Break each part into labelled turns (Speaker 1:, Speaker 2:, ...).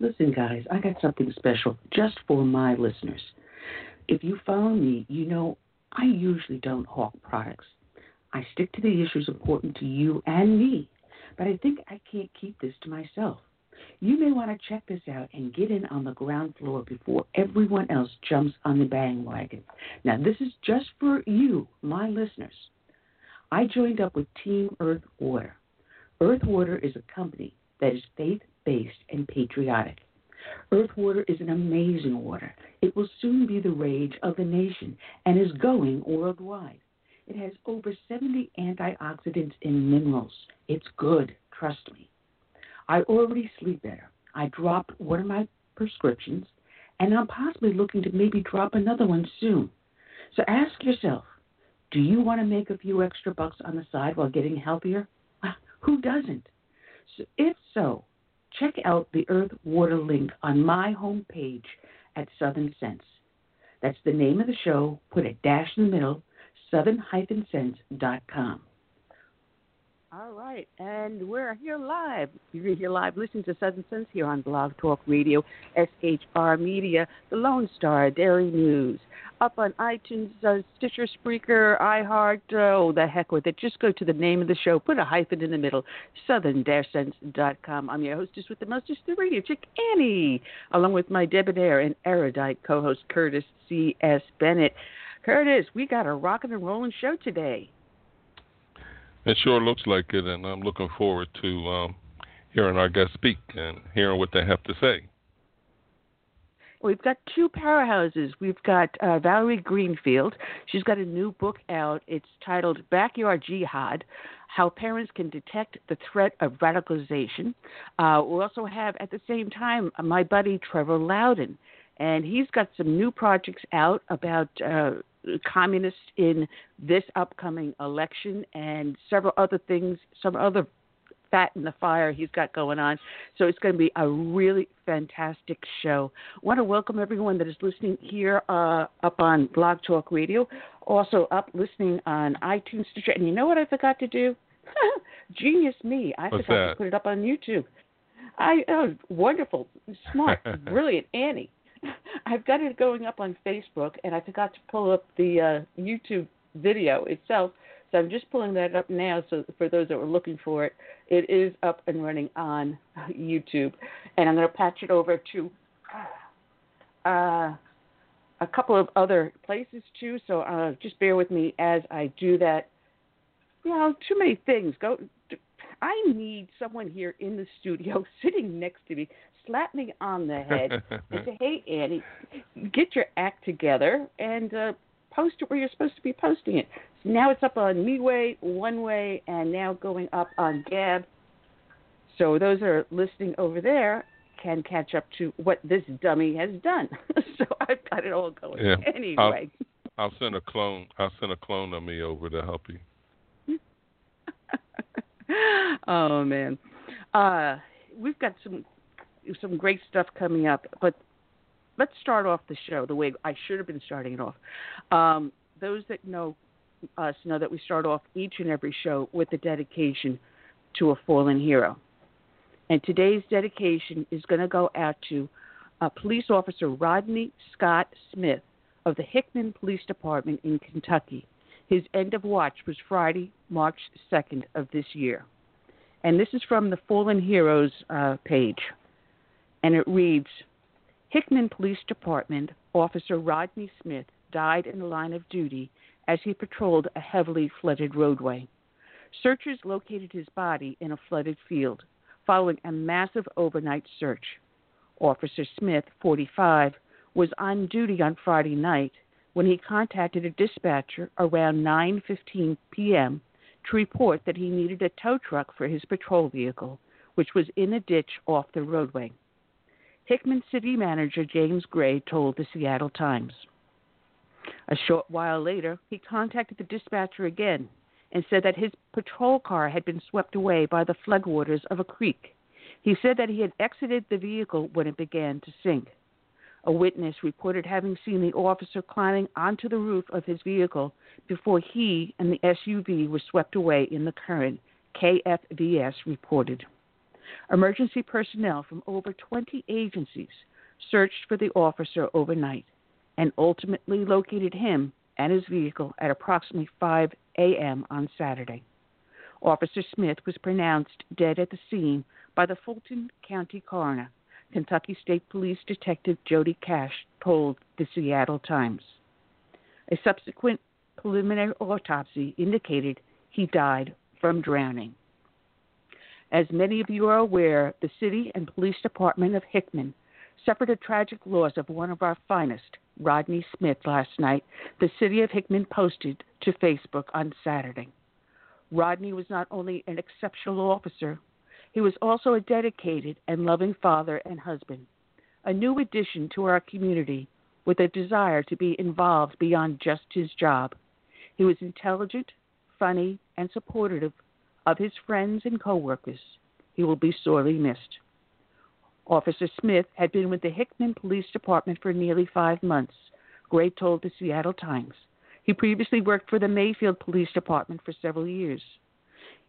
Speaker 1: Listen, guys, I got something special just for my listeners. If you follow me, you know I usually don't hawk products. I stick to the issues important to you and me, but I think I can't keep this to myself. You may want to check this out and get in on the ground floor before everyone else jumps on the bandwagon. Now, this is just for you, my listeners. I joined up with Team Earth Water. Earth Water is a company that is faith based and patriotic. Earth water is an amazing water. It will soon be the rage of the nation and is going worldwide. It has over 70 antioxidants and minerals. It's good, trust me. I already sleep better. I dropped one of my prescriptions, and I'm possibly looking to maybe drop another one soon. So ask yourself do you want to make a few extra bucks on the side while getting healthier? Who doesn't? So if so, check out the Earth Water link on my homepage at Southern Sense. That's the name of the show. Put a dash in the middle, southern-sense.com.
Speaker 2: All right, and we're here live. You're here live listening to Southern Sense here on Blog Talk Radio, SHR Media, The Lone Star, Dairy News, up on iTunes, uh, Stitcher, Spreaker, iHeart. Oh, the heck with it. Just go to the name of the show, put a hyphen in the middle, southern-sense.com. I'm your hostess with the mostest, the radio chick, Annie, along with my debonair and erudite co-host, Curtis C.S. Bennett. Curtis, we got a rocking and rolling show today.
Speaker 3: It sure looks like it, and I'm looking forward to um, hearing our guests speak and hearing what they have to say.
Speaker 2: We've got two powerhouses. We've got uh, Valerie Greenfield. She's got a new book out. It's titled Backyard Jihad How Parents Can Detect the Threat of Radicalization. Uh, we also have, at the same time, my buddy Trevor Loudon. And he's got some new projects out about uh, communists in this upcoming election and several other things, some other fat in the fire he's got going on. So it's going to be a really fantastic show. I want to welcome everyone that is listening here uh, up on Blog Talk Radio, also up listening on iTunes. And you know what I forgot to do? Genius me! I
Speaker 3: What's
Speaker 2: forgot
Speaker 3: that?
Speaker 2: to put it up on YouTube. I oh, wonderful, smart, brilliant Annie. I've got it going up on Facebook, and I forgot to pull up the uh, YouTube video itself. So I'm just pulling that up now. So for those that were looking for it, it is up and running on YouTube, and I'm going to patch it over to uh, a couple of other places too. So uh, just bear with me as I do that. You know, too many things. Go. I need someone here in the studio sitting next to me, slap me on the head, and say, "Hey, Annie, get your act together and uh, post it where you're supposed to be posting it." Now it's up on MeWe, One Way, and now going up on Gab. So those are listening over there can catch up to what this dummy has done. so I've got it all going.
Speaker 3: Yeah.
Speaker 2: Anyway.
Speaker 3: I'll send a clone. I'll send a clone of me over to help you.
Speaker 2: oh man, uh, we've got some some great stuff coming up, but let's start off the show the way I should have been starting it off. Um, those that know us know that we start off each and every show with a dedication to a fallen hero, and today's dedication is going to go out to uh, Police Officer Rodney Scott Smith of the Hickman Police Department in Kentucky. His end of watch was Friday, March 2nd of this year. And this is from the Fallen Heroes uh, page. And it reads Hickman Police Department Officer Rodney Smith died in the line of duty as he patrolled a heavily flooded roadway. Searchers located his body in a flooded field following a massive overnight search. Officer Smith, 45, was on duty on Friday night when he contacted a dispatcher around 9:15 p.m. to report that he needed a tow truck for his patrol vehicle, which was in a ditch off the roadway. Hickman City Manager James Gray told the Seattle Times. A short while later, he contacted the dispatcher again and said that his patrol car had been swept away by the floodwaters of a creek. He said that he had exited the vehicle when it began to sink. A witness reported having seen the officer climbing onto the roof of his vehicle before he and the SUV were swept away in the current, KFVS reported. Emergency personnel from over 20 agencies searched for the officer overnight and ultimately located him and his vehicle at approximately 5 a.m. on Saturday. Officer Smith was pronounced dead at the scene by the Fulton County coroner Kentucky State Police Detective Jody Cash told the Seattle Times. A subsequent preliminary autopsy indicated he died from drowning. As many of you are aware, the City and Police Department of Hickman suffered a tragic loss of one of our finest, Rodney Smith, last night, the City of Hickman posted to Facebook on Saturday. Rodney was not only an exceptional officer, he was also a dedicated and loving father and husband, a new addition to our community with a desire to be involved beyond just his job. He was intelligent, funny, and supportive of his friends and coworkers. He will be sorely missed. Officer Smith had been with the Hickman Police Department for nearly five months, Gray told the Seattle Times. He previously worked for the Mayfield Police Department for several years.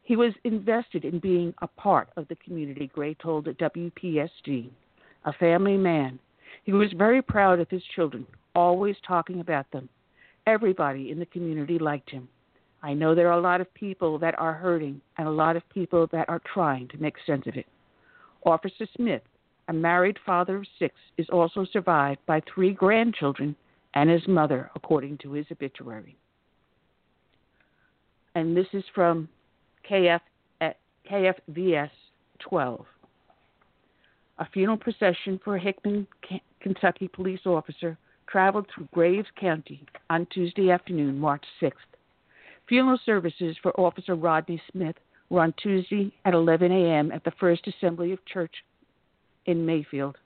Speaker 2: He was invested in being a part of the community, Gray told WPSD. A family man. He was very proud of his children, always talking about them. Everybody in the community liked him. I know there are a lot of people that are hurting and a lot of people that are trying to make sense of it. Officer Smith, a married father of six, is also survived by three grandchildren and his mother, according to his obituary. And this is from KF, KFVS 12. A funeral procession for Hickman, Kentucky police officer traveled through Graves County on Tuesday afternoon, March 6th. Funeral services for Officer Rodney Smith were on Tuesday at 11 a.m. at the First Assembly of Church in Mayfield.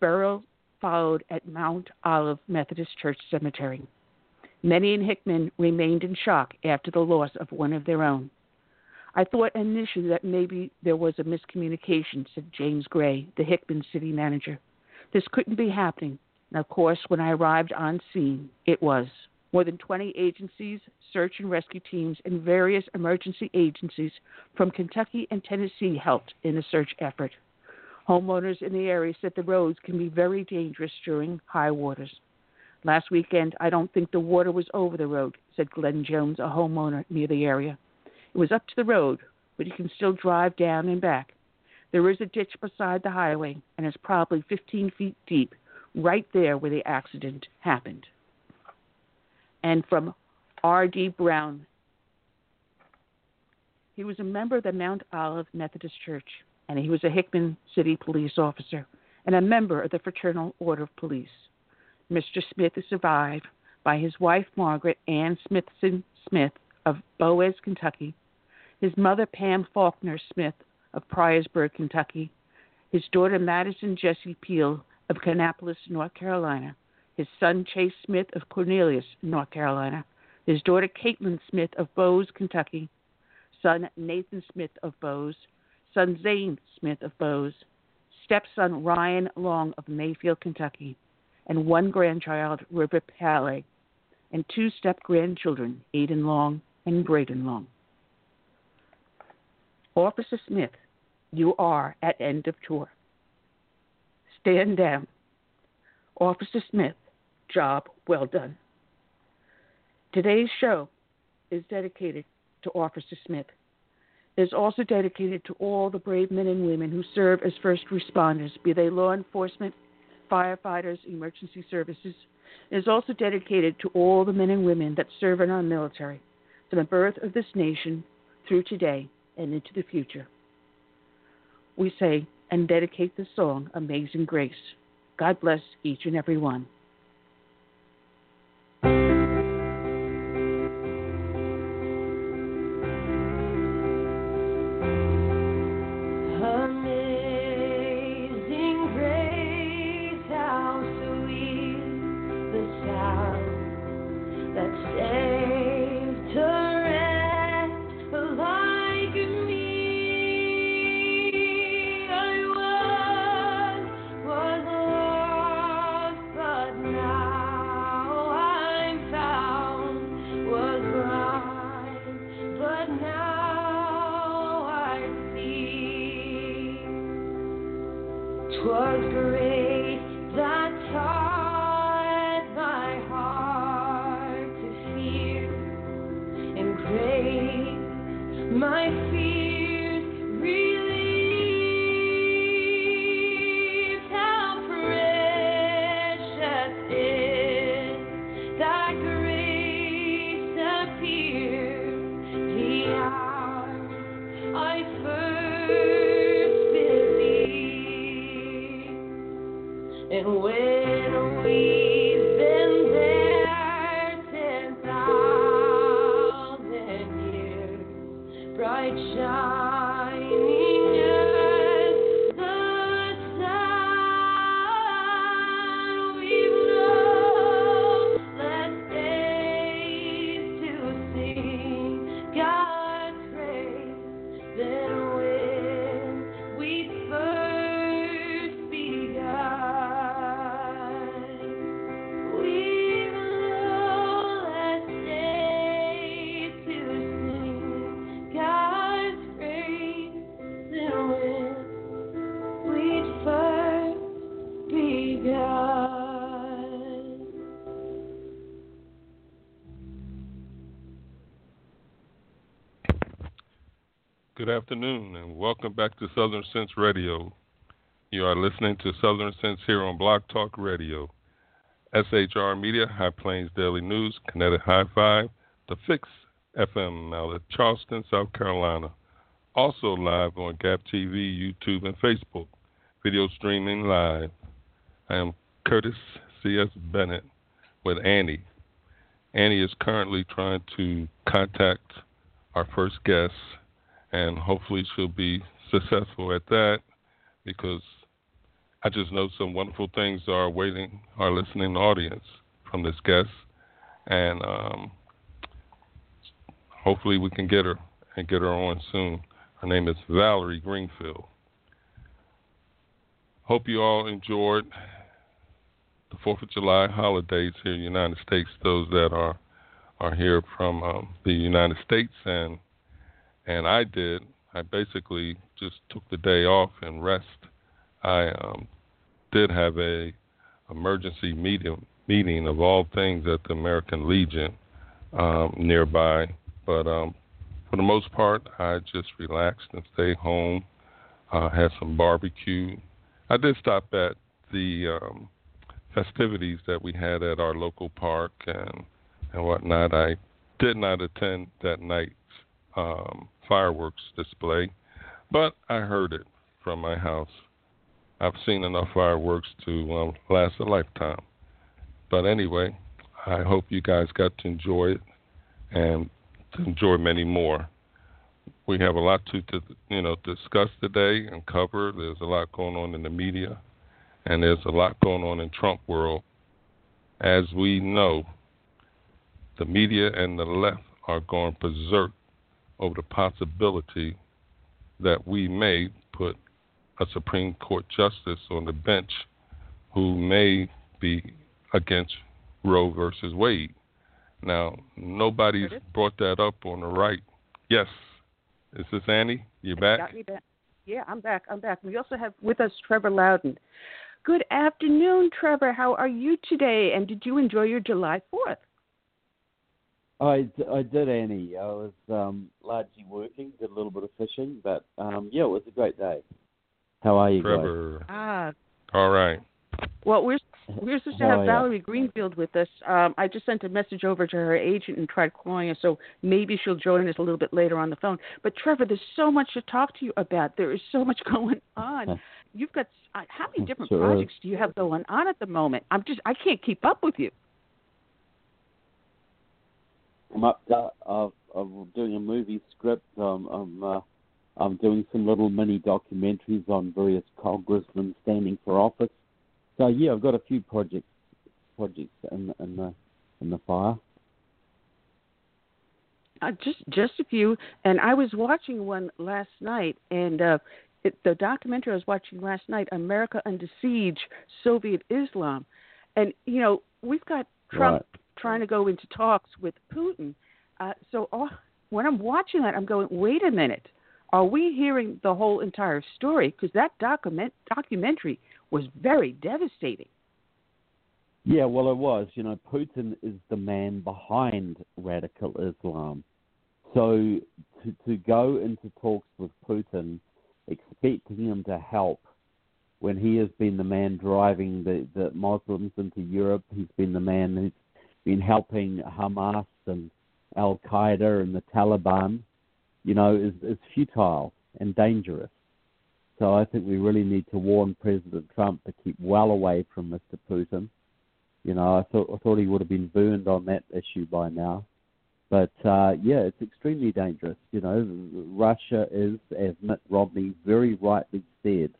Speaker 2: Burial followed at Mount Olive Methodist Church Cemetery. Many in Hickman remained in shock after the loss of one of their own. I thought initially that maybe there was a miscommunication, said James Gray, the Hickman city manager. This couldn't be happening. And of course, when I arrived on scene, it was. More than 20 agencies, search and rescue teams, and various emergency agencies from Kentucky and Tennessee helped in the search effort. Homeowners in the area said the roads can be very dangerous during high waters. Last weekend, I don't think the water was over the road, said Glenn Jones, a homeowner near the area. It was up to the road, but you can still drive down and back. There is a ditch beside the highway, and it's probably 15 feet deep, right there where the accident happened. And from R.D. Brown, he was a member of the Mount Olive Methodist Church and he was a Hickman City police officer and a member of the Fraternal Order of Police. Mr. Smith is survived by his wife Margaret Ann Smithson Smith of Boaz, Kentucky, his mother Pam Faulkner Smith of Pryorsburg, Kentucky, his daughter Madison Jessie Peel of Kannapolis, North Carolina, his son Chase Smith of Cornelius, North Carolina, his daughter Caitlin Smith of Boaz, Kentucky, son Nathan Smith of Boaz, son Zane Smith of Boaz, stepson Ryan Long of Mayfield, Kentucky, and one grandchild, River Paley, and two step grandchildren, Aiden Long and Braden Long. Officer Smith, you are at end of tour. Stand down. Officer Smith, job well done. Today's show
Speaker 4: is dedicated to Officer Smith. Is also dedicated to all the brave men and women who serve as first responders, be they law enforcement, firefighters, emergency services. It is also dedicated to all the men and women that serve in our military, from the birth of this nation through today and into the future. We say and dedicate the song Amazing Grace. God bless each and every one.
Speaker 3: Welcome back to Southern Sense Radio. You are listening to Southern Sense here on Blog Talk Radio. SHR Media, High Plains Daily News, Kinetic High Five, The Fix FM out of Charleston, South Carolina. Also live on Gap TV, YouTube, and Facebook. Video streaming live. I am Curtis C.S. Bennett with Annie. Annie is currently trying to contact our first guest and hopefully she'll be successful at that because I just know some wonderful things are awaiting our listening audience from this guest, and um, hopefully we can get her and get her on soon. Her name is Valerie Greenfield. Hope you all enjoyed the Fourth of July holidays here in the United States. Those that are are here from um, the United States and and I did. I basically just took the day off and rest. I um, did have a emergency meeting meeting of all things at the American Legion um, nearby, but um, for the most part, I just relaxed and stayed home. Uh, had some barbecue. I did stop at the um, festivities that we had at our local park and and whatnot. I did not attend that night's um, fireworks display, but I heard it from my house. I've seen enough fireworks to um, last a lifetime. But anyway, I hope you guys got to enjoy it and to enjoy many more. We have a lot to, to you know discuss today and cover. There's a lot going on in the media, and there's a lot going on in Trump world. As we know, the media and the left are going berserk over the possibility that we may put a Supreme Court justice on the bench who may be against Roe versus Wade. Now, nobody's brought that up on the right. Yes. Is this Annie? You back?
Speaker 4: back? Yeah, I'm back. I'm back. We also have with us Trevor Loudon. Good afternoon, Trevor. How are you today? And did you enjoy your July 4th?
Speaker 5: I, I did, Annie. I was um, largely working, did a little bit of fishing, but um, yeah, it was a great day. How are you
Speaker 3: Trevor.
Speaker 5: guys?
Speaker 2: Ah,
Speaker 3: All right.
Speaker 2: well, we're we're supposed to have
Speaker 5: are ya?
Speaker 2: Valerie Greenfield with us. Um, I just sent a message over to her agent and tried calling her, so maybe she'll join us a little bit later on the phone. But Trevor, there's so much to talk to you about. There is so much going on. You've got uh, how many different
Speaker 5: Sure
Speaker 2: projects do you have going on at the moment? I'm just I can't keep up with you.
Speaker 5: I'm up. To, uh, I'm doing a movie script. Um, I'm uh, I'm doing some little mini documentaries on various congressmen standing for office. So yeah, I've got a few projects projects in in the in the fire.
Speaker 2: Uh, just just a few, and I was watching one last night, and uh, it, the documentary I was watching last night, "America Under Siege: Soviet Islam," and you know we've got Trump
Speaker 5: Right.
Speaker 2: Trying to go into talks with Putin. Uh, so all, when I'm watching that, I'm going, wait a minute, are we hearing the whole entire story? Because that document documentary was very devastating.
Speaker 5: Yeah, well, it was. You know, Putin is the man behind radical Islam. So to to go into talks with Putin, expecting him to help when he has been the man driving the, the Muslims into Europe, he's been the man who's been helping Hamas and Al Qaeda and the Taliban, you know, is, is futile and dangerous. So I think we really need to warn President Trump to keep well away from Mr. Putin. You know, I thought I thought he would have been burned on that issue by now. But uh, yeah, it's extremely dangerous. You know, Russia is, as Mitt Romney very rightly said,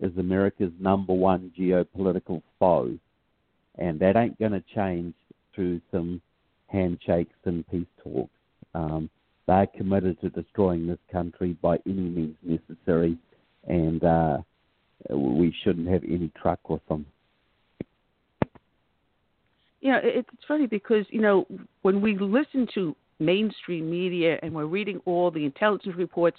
Speaker 5: is America's number one geopolitical foe, and that ain't going to change through some handshakes and peace talks. Um, they're committed to destroying this country by any means necessary, and uh, we shouldn't have any truck with them.
Speaker 2: know, it's funny because you know when we listen to mainstream media and we're reading all the intelligence reports,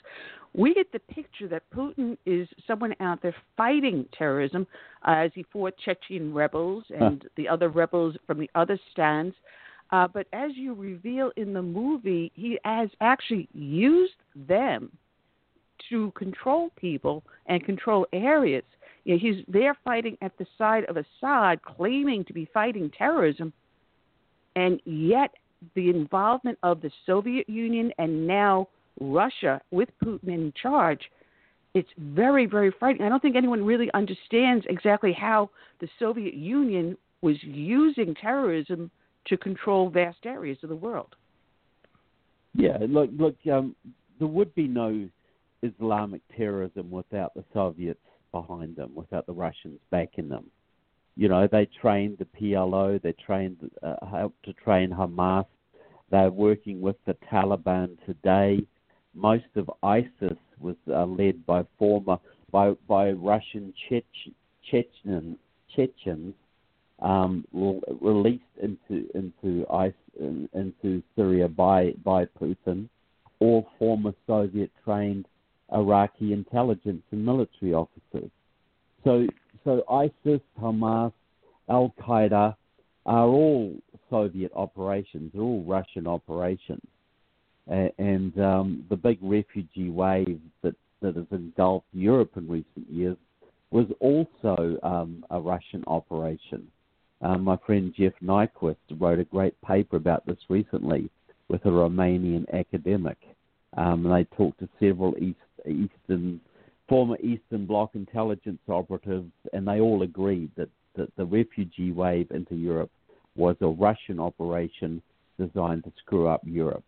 Speaker 2: we get the picture that Putin is someone out there fighting terrorism uh, as he fought Chechen rebels and the other rebels from the other stands. Uh, but as you reveal in the movie, he has actually used them to control people and control areas. You know, he's there fighting at the side of Assad, claiming to be fighting terrorism, and yet the involvement of the Soviet Union and now Russia with Putin in charge, it's very, very frightening. I don't think anyone really understands exactly how the Soviet Union was using terrorism to control vast areas of the world.
Speaker 5: Yeah, look, look, um, there would be no Islamic terrorism without the Soviets behind them, without the Russians backing them. You know, they trained the PLO, they trained, uh, helped to train Hamas. They're working with the Taliban today. Most of ISIS was uh, led by former by by Russian Chech- Chechen Chechens um, re- released into into ICE, in, into Syria by by Putin, all former Soviet trained Iraqi intelligence and military officers. So so ISIS, Hamas, Al Qaeda are all Soviet operations. They're all Russian operations, and um, the big refugee wave that that has engulfed Europe in recent years was also um, a Russian operation. Um, my friend Jeff Nyquist wrote a great paper about this recently with a Romanian academic. Um, they talked to several East, Eastern, former Eastern Bloc intelligence operatives, and they all agreed that, that the refugee wave into Europe was a Russian operation designed to screw up Europe.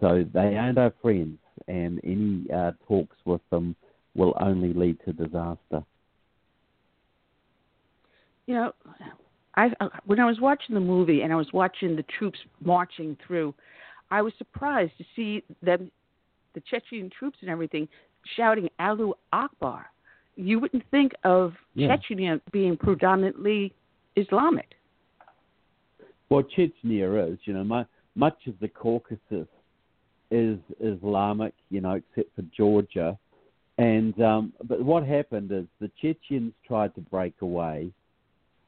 Speaker 5: So they aren't our friends, and any uh, talks with them will only lead to disaster.
Speaker 2: You know, I uh, when I was watching the movie and I was watching the troops marching through, I was surprised to see them, the Chechen troops and everything, shouting "Allahu Akbar." You wouldn't think of
Speaker 5: Yeah.
Speaker 2: Chechnya being predominantly Islamic.
Speaker 5: Well, Chechnya is, you know, mu much of the Caucasus is Islamic, you know, except for Georgia. And um, but what happened is the Chechens tried to break away,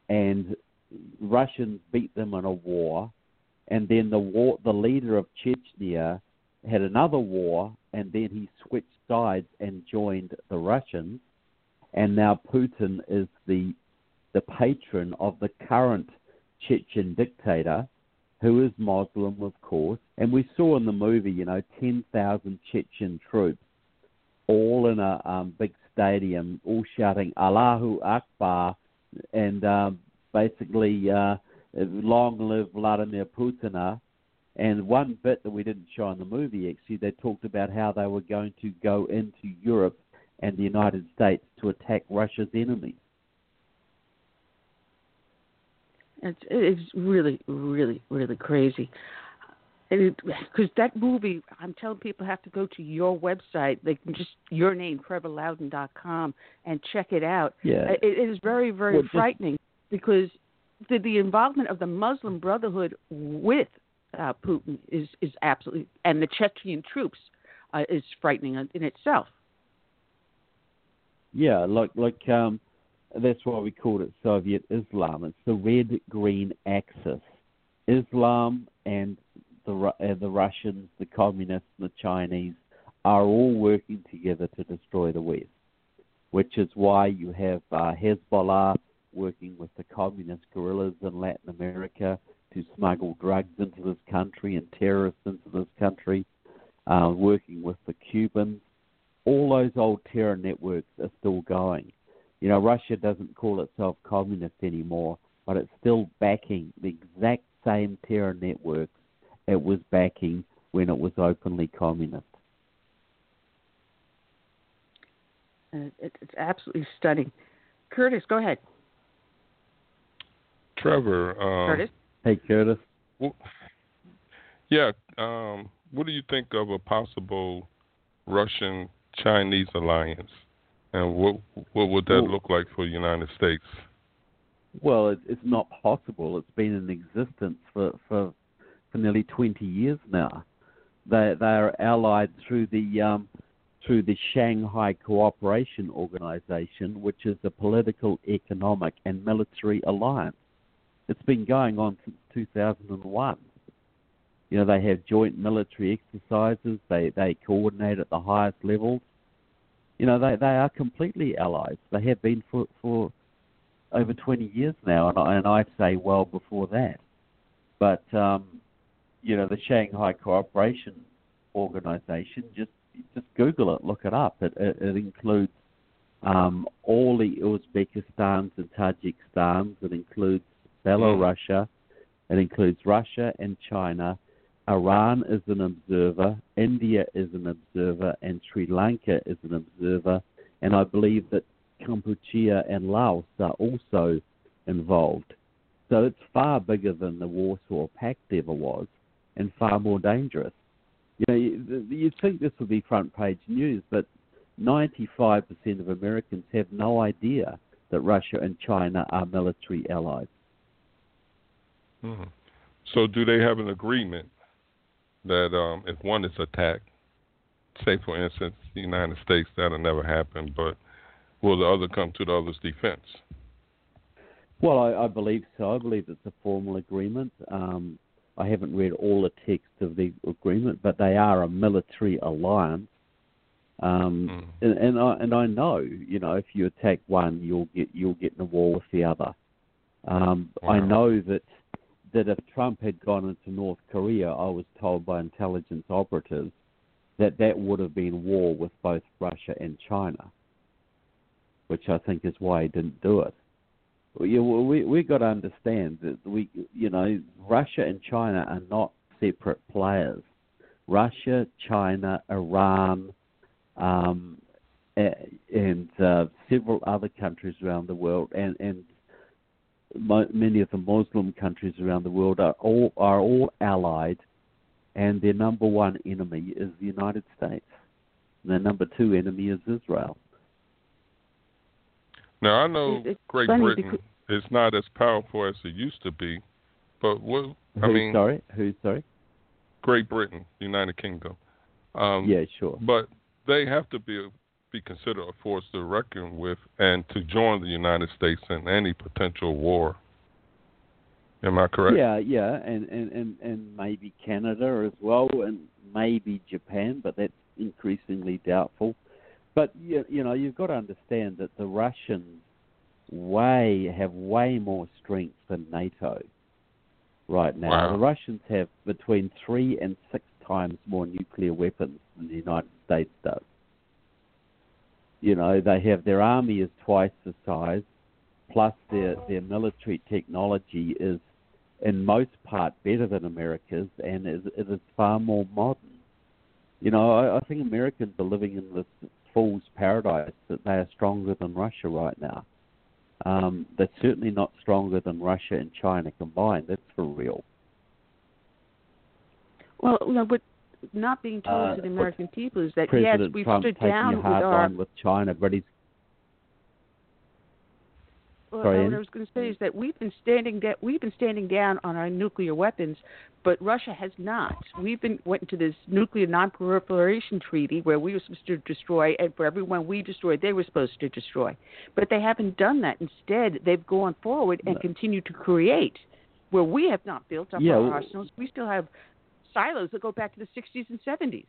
Speaker 5: and Russians beat them in a war, and then the war, the leader of Chechnya had another war, and then he switched sides and joined the Russians, and now Putin is the the patron of the current Chechen dictator, who is Muslim, of course. And we saw in the movie, you know, 10,000 Chechen troops, all in a um, big stadium, all shouting Allahu Akbar, and um, basically, uh, long live Vladimir Putin. And one bit that we didn't show in the movie, actually, they talked about how they were going to go into Europe and the United States to attack Russia's enemies.
Speaker 2: It's it's really really really crazy. Because that movie, I'm telling people have to go to your website. They can just your name, TrevorLoudon.com, and check it out.
Speaker 5: Yeah,
Speaker 2: it, it is very very well, frightening because the, the involvement of the Muslim Brotherhood with uh, Putin is is absolutely, and the Chechen troops uh, is frightening in itself.
Speaker 5: Yeah, like like um, that's why we called it Soviet Islam. It's the red green axis. Islam and the uh, the Russians, the communists, the Chinese are all working together to destroy the West. Which is why you have uh, Hezbollah working with the communist guerrillas in Latin America to smuggle drugs into this country and terrorists into this country, uh, working with the Cubans. All those old terror networks are still going. You know, Russia doesn't call itself communist anymore, but it's still backing the exact same terror networks it was backing when it was openly communist.
Speaker 2: it's absolutely stunning. Curtis, go ahead.
Speaker 3: Trevor. Um,
Speaker 2: Curtis.
Speaker 5: Hey, Curtis.
Speaker 3: Well, yeah. Um, what do you think of a possible Russian Chinese alliance, and what what would that well, look like for the United States?
Speaker 5: Well, it, it's not possible. It's been in existence for, for for nearly 20 years now. They they are allied through the um, through the Shanghai Cooperation Organization, which is a political, economic, and military alliance. It's been going on since 2001. You know, they have joint military exercises. They they coordinate at the highest levels. You know, they they are completely allies. They have been for for over 20 years now, and, I, and I'd say well before that. But um, you know, the Shanghai Cooperation Organization, just just Google it, look it up. It it, it includes um, all the Uzbekistans and Tajikistan's. It includes Belarusia. Mm. It includes Russia and China. Iran is an observer. India is an observer, and Sri Lanka is an observer. And I believe that Cambodia and Laos are also involved. So it's far bigger than the Warsaw Pact ever was, and far more dangerous. You know, you'd think this would be front page news, but 95% of Americans have no idea that Russia and China are military allies.
Speaker 3: Mm-hmm. So, do they have an agreement that um, if one is attacked, say for instance the United States, that'll never happen, but will the other come to the other's defense?
Speaker 5: Well, I, I believe so. I believe it's a formal agreement. Um, I haven't read all the text of the agreement, but they are a military alliance. Um, mm. and, and I and I know, you know, if you attack one, you'll get you'll get in a war with the other. Um, wow. I know that that if Trump had gone into North Korea, I was told by intelligence operatives that that would have been war with both Russia and China, which I think is why he didn't do it. We we we got to understand that we you know Russia and China are not separate players. Russia, China, Iran, um, and uh, several other countries around the world, and and many of the Muslim countries around the world are all are all allied, and their number one enemy is the United States. And their number two enemy is Israel.
Speaker 3: Now I know it's Great Britain because... is not as powerful as it used to be, but what I
Speaker 5: Who's
Speaker 3: mean,
Speaker 5: sorry, who's sorry?
Speaker 3: Great Britain, United Kingdom. Um,
Speaker 5: yeah, sure.
Speaker 3: But they have to be be considered a force to reckon with and to join the United States in any potential war. Am I correct?
Speaker 5: Yeah, yeah, and, and, and, and maybe Canada as well, and maybe Japan, but that's increasingly doubtful. But you, you know, you've got to understand that the Russians way have way more strength than NATO right now.
Speaker 3: Wow.
Speaker 5: The Russians have between three and six times more nuclear weapons than the United States does. You know, they have their army is twice the size, plus their their military technology is in most part better than America's, and it is far more modern. You know, I, I think Americans are living in this fool's paradise that they are stronger than Russia right now. Um, they're certainly not stronger than Russia and China combined. That's for real.
Speaker 2: Well, you know, what not being told
Speaker 5: Uh,
Speaker 2: to the American people is that
Speaker 5: President
Speaker 2: yes, we've
Speaker 5: Trump
Speaker 2: stood down with our.
Speaker 5: with China, but he's
Speaker 2: Well,
Speaker 5: Sorry,
Speaker 2: what I was going to say is that we've been standing da- we've been standing down on our nuclear weapons, but Russia has not. We've been went into this nuclear non-proliferation treaty where we were supposed to destroy, and for everyone we destroyed, they were supposed to destroy. But they haven't done that. Instead, they've gone forward and
Speaker 5: No.
Speaker 2: continued to create, where we have not built up
Speaker 5: Yeah,
Speaker 2: our arsenals. We still have silos that go back to the 60s and 70s.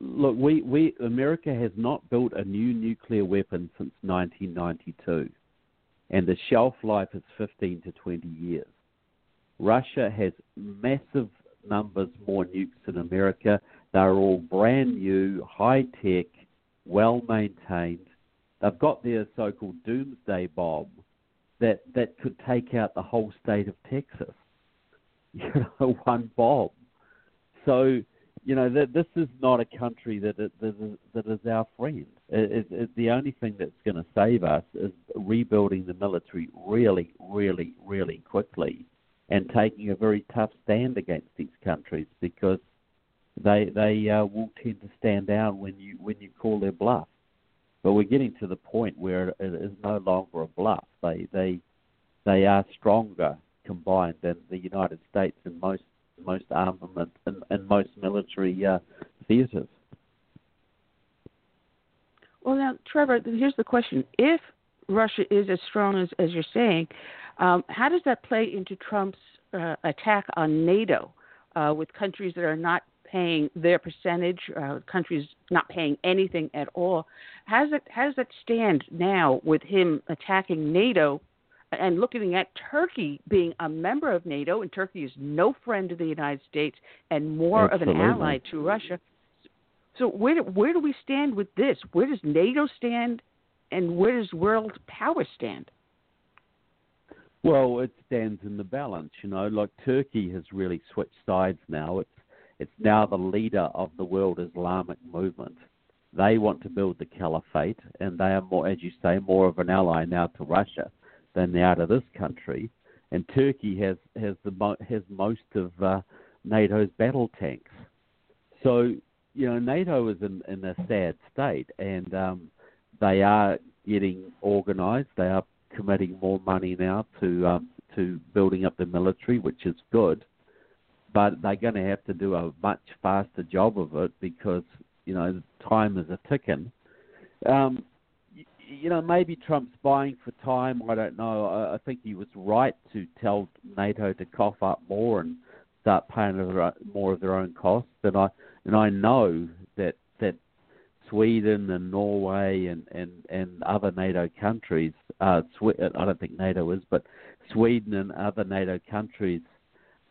Speaker 5: look, we, we America has not built a new nuclear weapon since 1992, and the shelf life is 15 to 20 years. Russia has massive numbers more nukes than America. They're all brand new, high tech, well maintained. They've got their so-called doomsday bomb that that could take out the whole state of Texas. You know, one bomb. So you know that this is not a country that it, that, is, that is our friend. It, it, the only thing that's going to save us is rebuilding the military really, really, really quickly, and taking a very tough stand against these countries because they they uh, will tend to stand down when you when you call their bluff. But we're getting to the point where it is no longer a bluff. They they they are stronger combined than the United States in most most armament and, most military uh, theaters.
Speaker 2: Well, now, Trevor, here's the question: If Russia is as strong as, as you're saying, um, how does that play into Trump's uh, attack on NATO, uh, with countries that are not paying their percentage, uh, countries not paying anything at all? How does it how does that stand now with him attacking NATO? And looking at Turkey being a member of NATO, and Turkey is no friend of the United States and more of an ally to Russia. So where where do we stand with this? Where does NATO stand, and where does world power stand?
Speaker 5: Well, it stands in the balance, you know. Like Turkey has really switched sides now. It's it's now the leader of the world Islamic movement. They want to build the caliphate, and they are more, as you say, more of an ally now to Russia than are to this country. And Turkey has has the has most of uh, NATO's battle tanks. So you know, NATO is in, in a sad state, and um, they are getting organised. They are committing more money now to um, to building up the military, which is good. But they're going to have to do a much faster job of it because you know time is a ticking. Um, you know, maybe Trump's buying for time. I don't know. I, I think he was right to tell NATO to cough up more and start paying more of their own costs. And I and I know that that Sweden and Norway and and and other NATO countries, uh, Swe- I don't think NATO is, but Sweden and other NATO countries,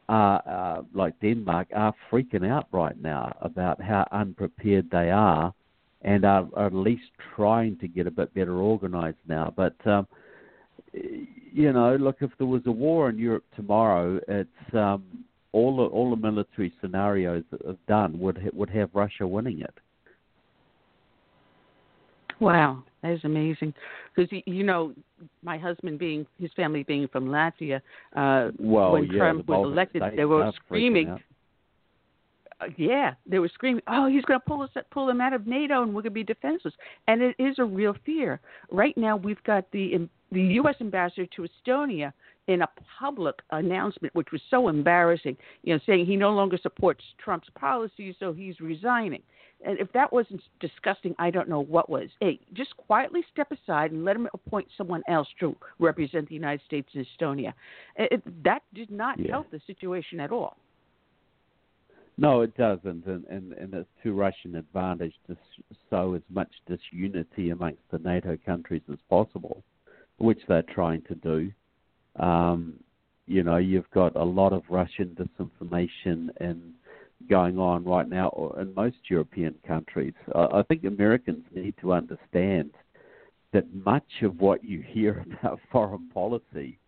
Speaker 5: are uh, like Denmark, are freaking out right now about how unprepared they are, and are, are at least trying to get a bit better organized now. But um, you know, look, if there was a war in Europe tomorrow, it's um, all the all the military scenarios that have done would ha- would have Russia winning it.
Speaker 2: Wow, that is amazing. Because you know, my husband being his family being from Latvia, uh,
Speaker 5: Well,
Speaker 2: when
Speaker 5: yeah,
Speaker 2: Trump was elected, they were screaming. Uh, yeah, they were screaming, "Oh, he's going to pull us, pull them out of NATO, and we're going to be defenseless." And it is a real fear. Right now, we've got the the U.S. ambassador to Estonia in a public announcement, which was so embarrassing, you know, saying he no longer supports Trump's policies, so he's resigning. And if that wasn't disgusting, I don't know what was. Hey, just quietly step aside and let him appoint someone else to represent the United States in Estonia. It, that did not
Speaker 5: Yeah.
Speaker 2: help the situation at all.
Speaker 5: No, it doesn't, and, and, and it's to Russian advantage to sow as much disunity amongst the NATO countries as possible, which they're trying to do. Um, you know, you've got a lot of Russian disinformation and going on right now in most European countries. I I think Americans need to understand that much of what you hear about foreign policy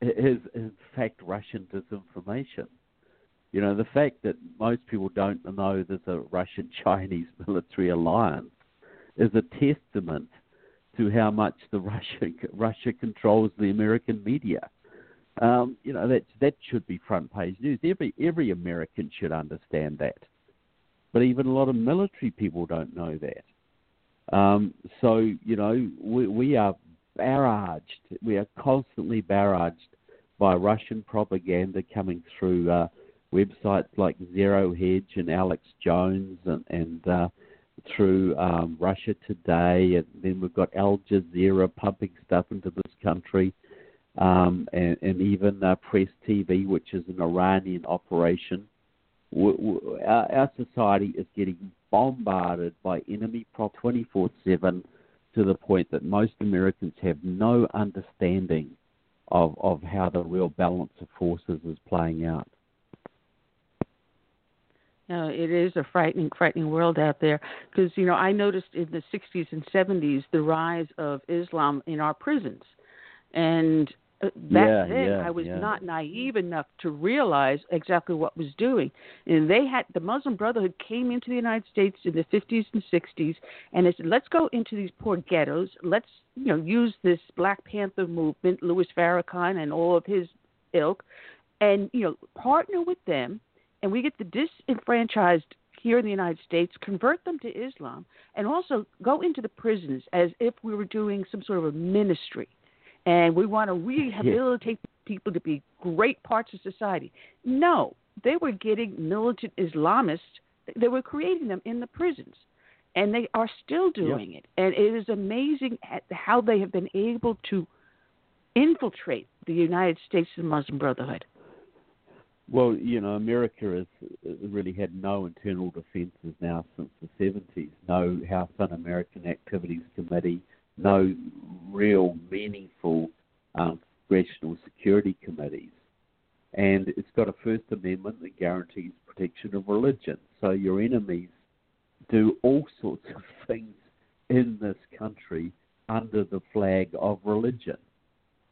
Speaker 5: is, in fact, Russian disinformation. You know, the fact that most people don't know there's a Russian Chinese military alliance is a testament to how much the Russia Russia controls the American media. Um, you know, that that should be front page news. Every every American should understand that. But even a lot of military people don't know that. Um, so, you know, we, we are barraged. We are constantly barraged by Russian propaganda coming through uh, websites like Zero Hedge and Alex Jones and, and uh, through um, Russia Today. And then we've got Al Jazeera pumping stuff into this country. Um, and, and even uh, Press TV, which is an Iranian operation. W- w- our, our society is getting bombarded by enemy prop 24 7 to the point that most Americans have no understanding of, of how the real balance of forces is playing out.
Speaker 2: No, it is a frightening, frightening world out there. Because you know, I noticed in the '60s and '70s the rise of Islam in our prisons, and uh, back
Speaker 5: Yeah,
Speaker 2: then
Speaker 5: yeah,
Speaker 2: I was
Speaker 5: yeah.
Speaker 2: not naive enough to realize exactly what was doing. And they had the Muslim Brotherhood came into the United States in the 50s and 60s, and they said, "Let's go into these poor ghettos. Let's you know use this Black Panther movement, Louis Farrakhan and all of his ilk, and you know partner with them." And we get the disenfranchised here in the United States, convert them to Islam, and also go into the prisons as if we were doing some sort of a ministry. And we want to rehabilitate people to be great parts of society. No, they were getting militant Islamists, they were creating them in the prisons. And they are still doing it. And it is amazing at how they have been able to infiltrate the United States and Muslim Brotherhood.
Speaker 5: Well, you know, America has really had no internal defences now since the 70s. No House Un-American Activities Committee, no real meaningful um, congressional security committees. And it's got a First Amendment that guarantees protection of religion. So your enemies do all sorts of things in this country under the flag of religion.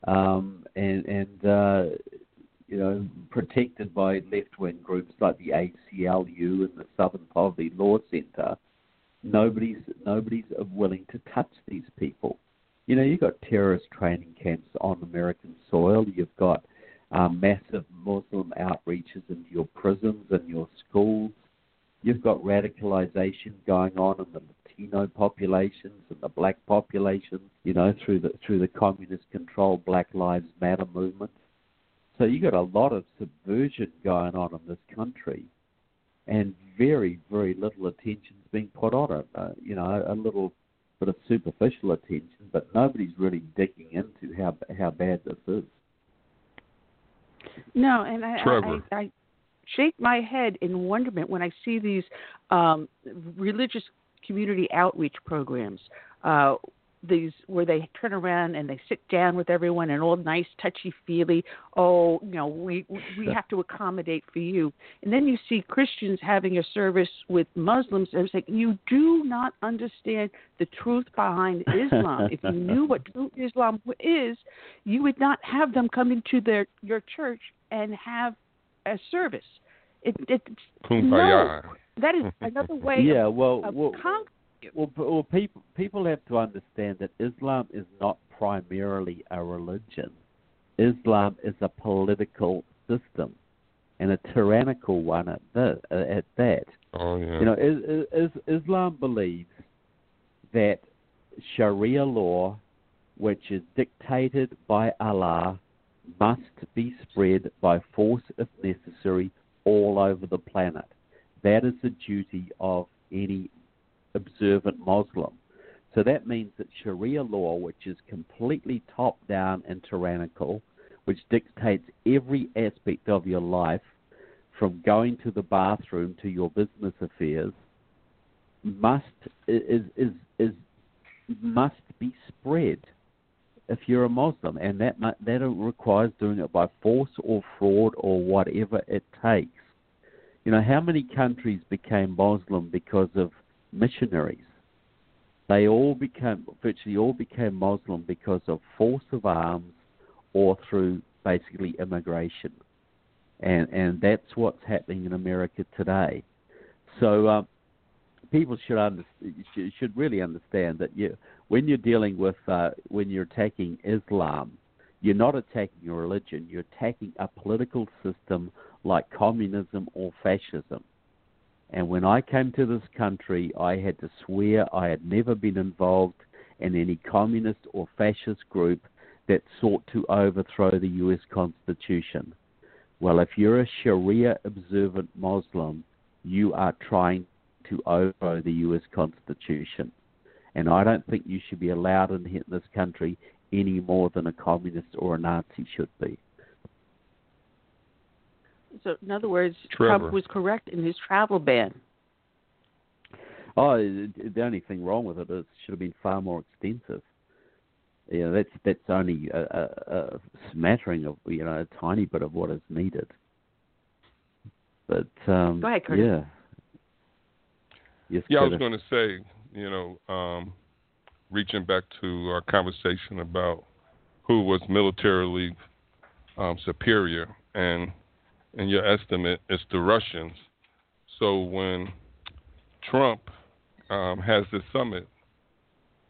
Speaker 5: Um, and and uh, you know, protected by left-wing groups like the ACLU and the Southern Poverty Law Center, nobody's nobody's willing to touch these people. You know, you've got terrorist training camps on American soil. You've got um, massive Muslim outreaches into your prisons and your schools. You've got radicalization going on in the Latino populations and the black populations. You know, through the through the communist-controlled Black Lives Matter movement. So you got a lot of subversion going on in this country, and very, very little attention is being put on it. Uh, you know, a little bit of superficial attention, but nobody's really digging into how how bad this is.
Speaker 2: No, and I,
Speaker 3: Trevor.
Speaker 2: I, I shake my head in wonderment when I see these um, religious community outreach programs. Uh, these where they turn around and they sit down with everyone and all nice touchy feely oh you know we we have to accommodate for you. And then you see christians having a service with muslims and it's like you do not understand the truth behind islam. If you knew what true islam is you would not have them come into their your church and have a service. It, it
Speaker 3: Kumbaya.
Speaker 2: that is another way
Speaker 5: yeah,
Speaker 2: of,
Speaker 5: well,
Speaker 2: of
Speaker 5: well, well, well, people people have to understand that Islam is not primarily a religion. Islam is a political system, and a tyrannical one at that. Uh, at that.
Speaker 3: Oh yeah.
Speaker 5: You know, is, is, Islam believes that Sharia law, which is dictated by Allah, must be spread by force if necessary all over the planet. That is the duty of any observant Muslim. So that means that Sharia law, which is completely top down and tyrannical, which dictates every aspect of your life, from going to the bathroom to your business affairs, must is is is must be spread if you're a Muslim, and that that requires doing it by force or fraud or whatever it takes. You know, how many countries became Muslim because of missionaries? They all became virtually all became Muslim because of force of arms or through basically immigration, and and that's what's happening in America today. So. Uh, people should under, should really understand that you, when you're dealing with uh, when you're attacking Islam, you're not attacking a religion. You're attacking a political system like communism or fascism. And when I came to this country, I had to swear I had never been involved in any communist or fascist group that sought to overthrow the U.S. Constitution. Well, if you're a Sharia observant Muslim, you are trying to overthrow the U.S. Constitution. And I don't think you should be allowed in this country any more than a communist or a Nazi should be.
Speaker 2: So, in other words,
Speaker 3: Trevor.
Speaker 2: Trump was correct in his travel ban.
Speaker 5: Oh, the only thing wrong with it is it should have been far more extensive. You know, that's that's only a, a, a smattering of you know a tiny bit of what is needed. But um,
Speaker 2: Go ahead, Curtis.
Speaker 5: yeah, yes,
Speaker 3: Yeah, I was going to say, you know, um, reaching back to our conversation about who was militarily um, superior, and in your estimate, it's the Russians. So when Trump um, has this summit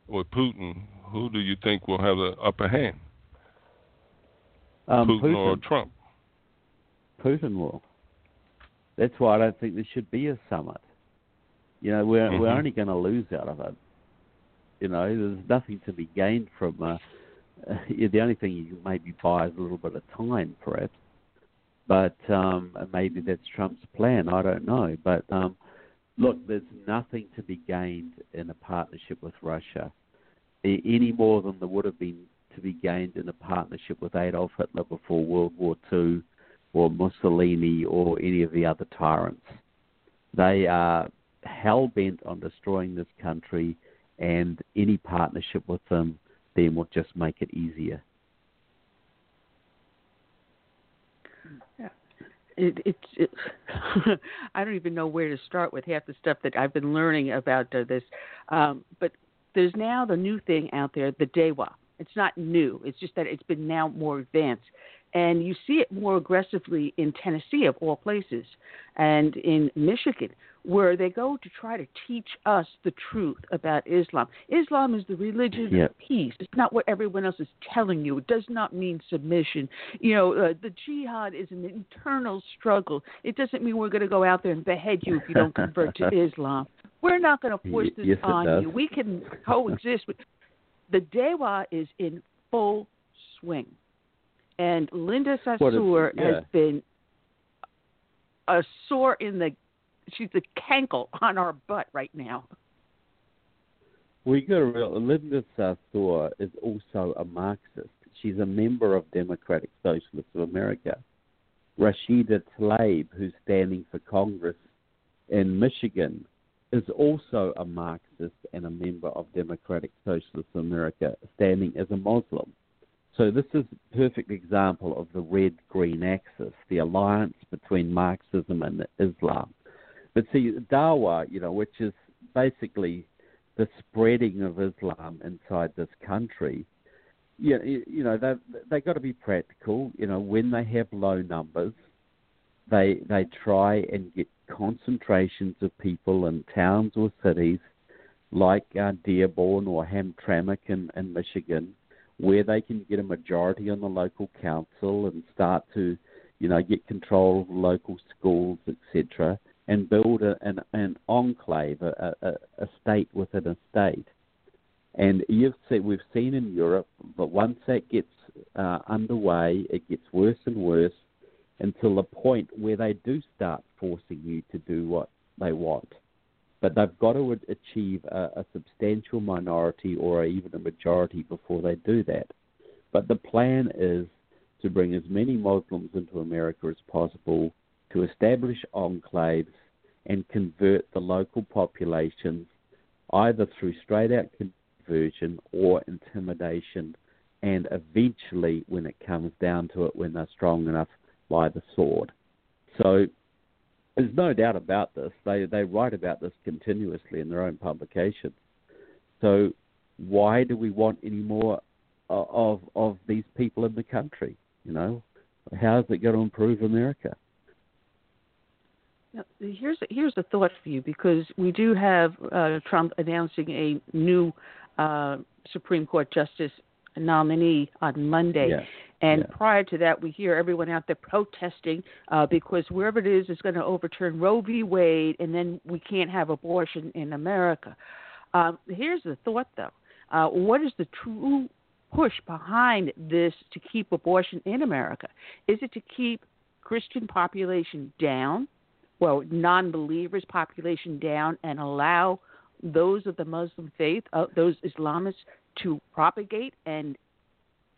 Speaker 3: with Putin, who do you think will have the upper hand,
Speaker 5: um,
Speaker 3: Putin,
Speaker 5: Putin,
Speaker 3: or Trump?
Speaker 5: Putin will. That's why I don't think there should be a summit. You know, we're we're
Speaker 3: Mhm.
Speaker 5: only going to lose out of it. You know, there's nothing to be gained from. Uh, uh, the only thing you can maybe buy is a little bit of time, perhaps. But um, maybe that's Trump's plan. I don't know. But um, look, there's nothing to be gained in a partnership with Russia, any more than there would have been to be gained in a partnership with Adolf Hitler before World War II, or Mussolini, or any of the other tyrants. They are hell bent on destroying this country, and any partnership with them then will just make it easier.
Speaker 2: It, it's it, I don't even know where to start with half the stuff that I've been learning about uh, this. Um, but there's now the new thing out there, the Dewa. It's not new. It's just that it's been now more advanced, and you see it more aggressively in Tennessee, of all places, and in Michigan, where they go to try to teach us the truth about Islam. Islam is the religion
Speaker 5: Yeah.
Speaker 2: of peace. It's not what everyone else is telling you. It does not mean submission. You know, uh, the jihad is an internal struggle. It doesn't mean we're going to go out there and behead you if you don't convert to Islam. We're not going to force this
Speaker 5: yes,
Speaker 2: on
Speaker 5: does.
Speaker 2: you. We can coexist. With, the Dewa is in full swing, and Linda Sarsour
Speaker 5: yeah.
Speaker 2: has been a sore in the. She's the cankle on our butt right now.
Speaker 5: We got real. Linda Sarsour is also a Marxist. She's a member of Democratic Socialists of America. Rashida Tlaib, who's standing for Congress in Michigan, is also a Marxist and a member of Democratic Socialists of America, standing as a Muslim. So this is a perfect example of the red-green axis, the alliance between Marxism and Islam. But see, Dawa, you know, which is basically the spreading of Islam inside this country, you you know they they got to be practical. You know, when they have low numbers, they they try and get concentrations of people in towns or cities like uh, Dearborn or Hamtramck in, in Michigan, where they can get a majority on the local council and start to, you know, get control of local schools, etc., and build a, an, an enclave, a, a, a state within a state. And you've seen, we've seen in Europe, that once that gets uh, underway, it gets worse and worse until the point where they do start forcing you to do what they want. But they've got to achieve a, a substantial minority or even a majority before they do that. But the plan is to bring as many Muslims into America as possible, to establish enclaves and convert the local populations either through straight out conversion or intimidation, and eventually, when it comes down to it, when they're strong enough, by the sword. So there's no doubt about this. They they write about this continuously in their own publications. So why do we want any more of of these people in the country? You know, how is it going to improve America?
Speaker 2: Now, here's here's a thought for you because we do have uh, Trump announcing a new uh, Supreme Court justice nominee on Monday.
Speaker 5: Yes.
Speaker 2: And
Speaker 5: yeah.
Speaker 2: prior to that, we hear everyone out there protesting uh, because wherever it is is going to overturn Roe v. Wade, and then we can't have abortion in America. Um, here's the thought, though: uh, what is the true push behind this to keep abortion in America? Is it to keep Christian population down, well, non-believers population down, and allow those of the Muslim faith, uh, those Islamists, to propagate and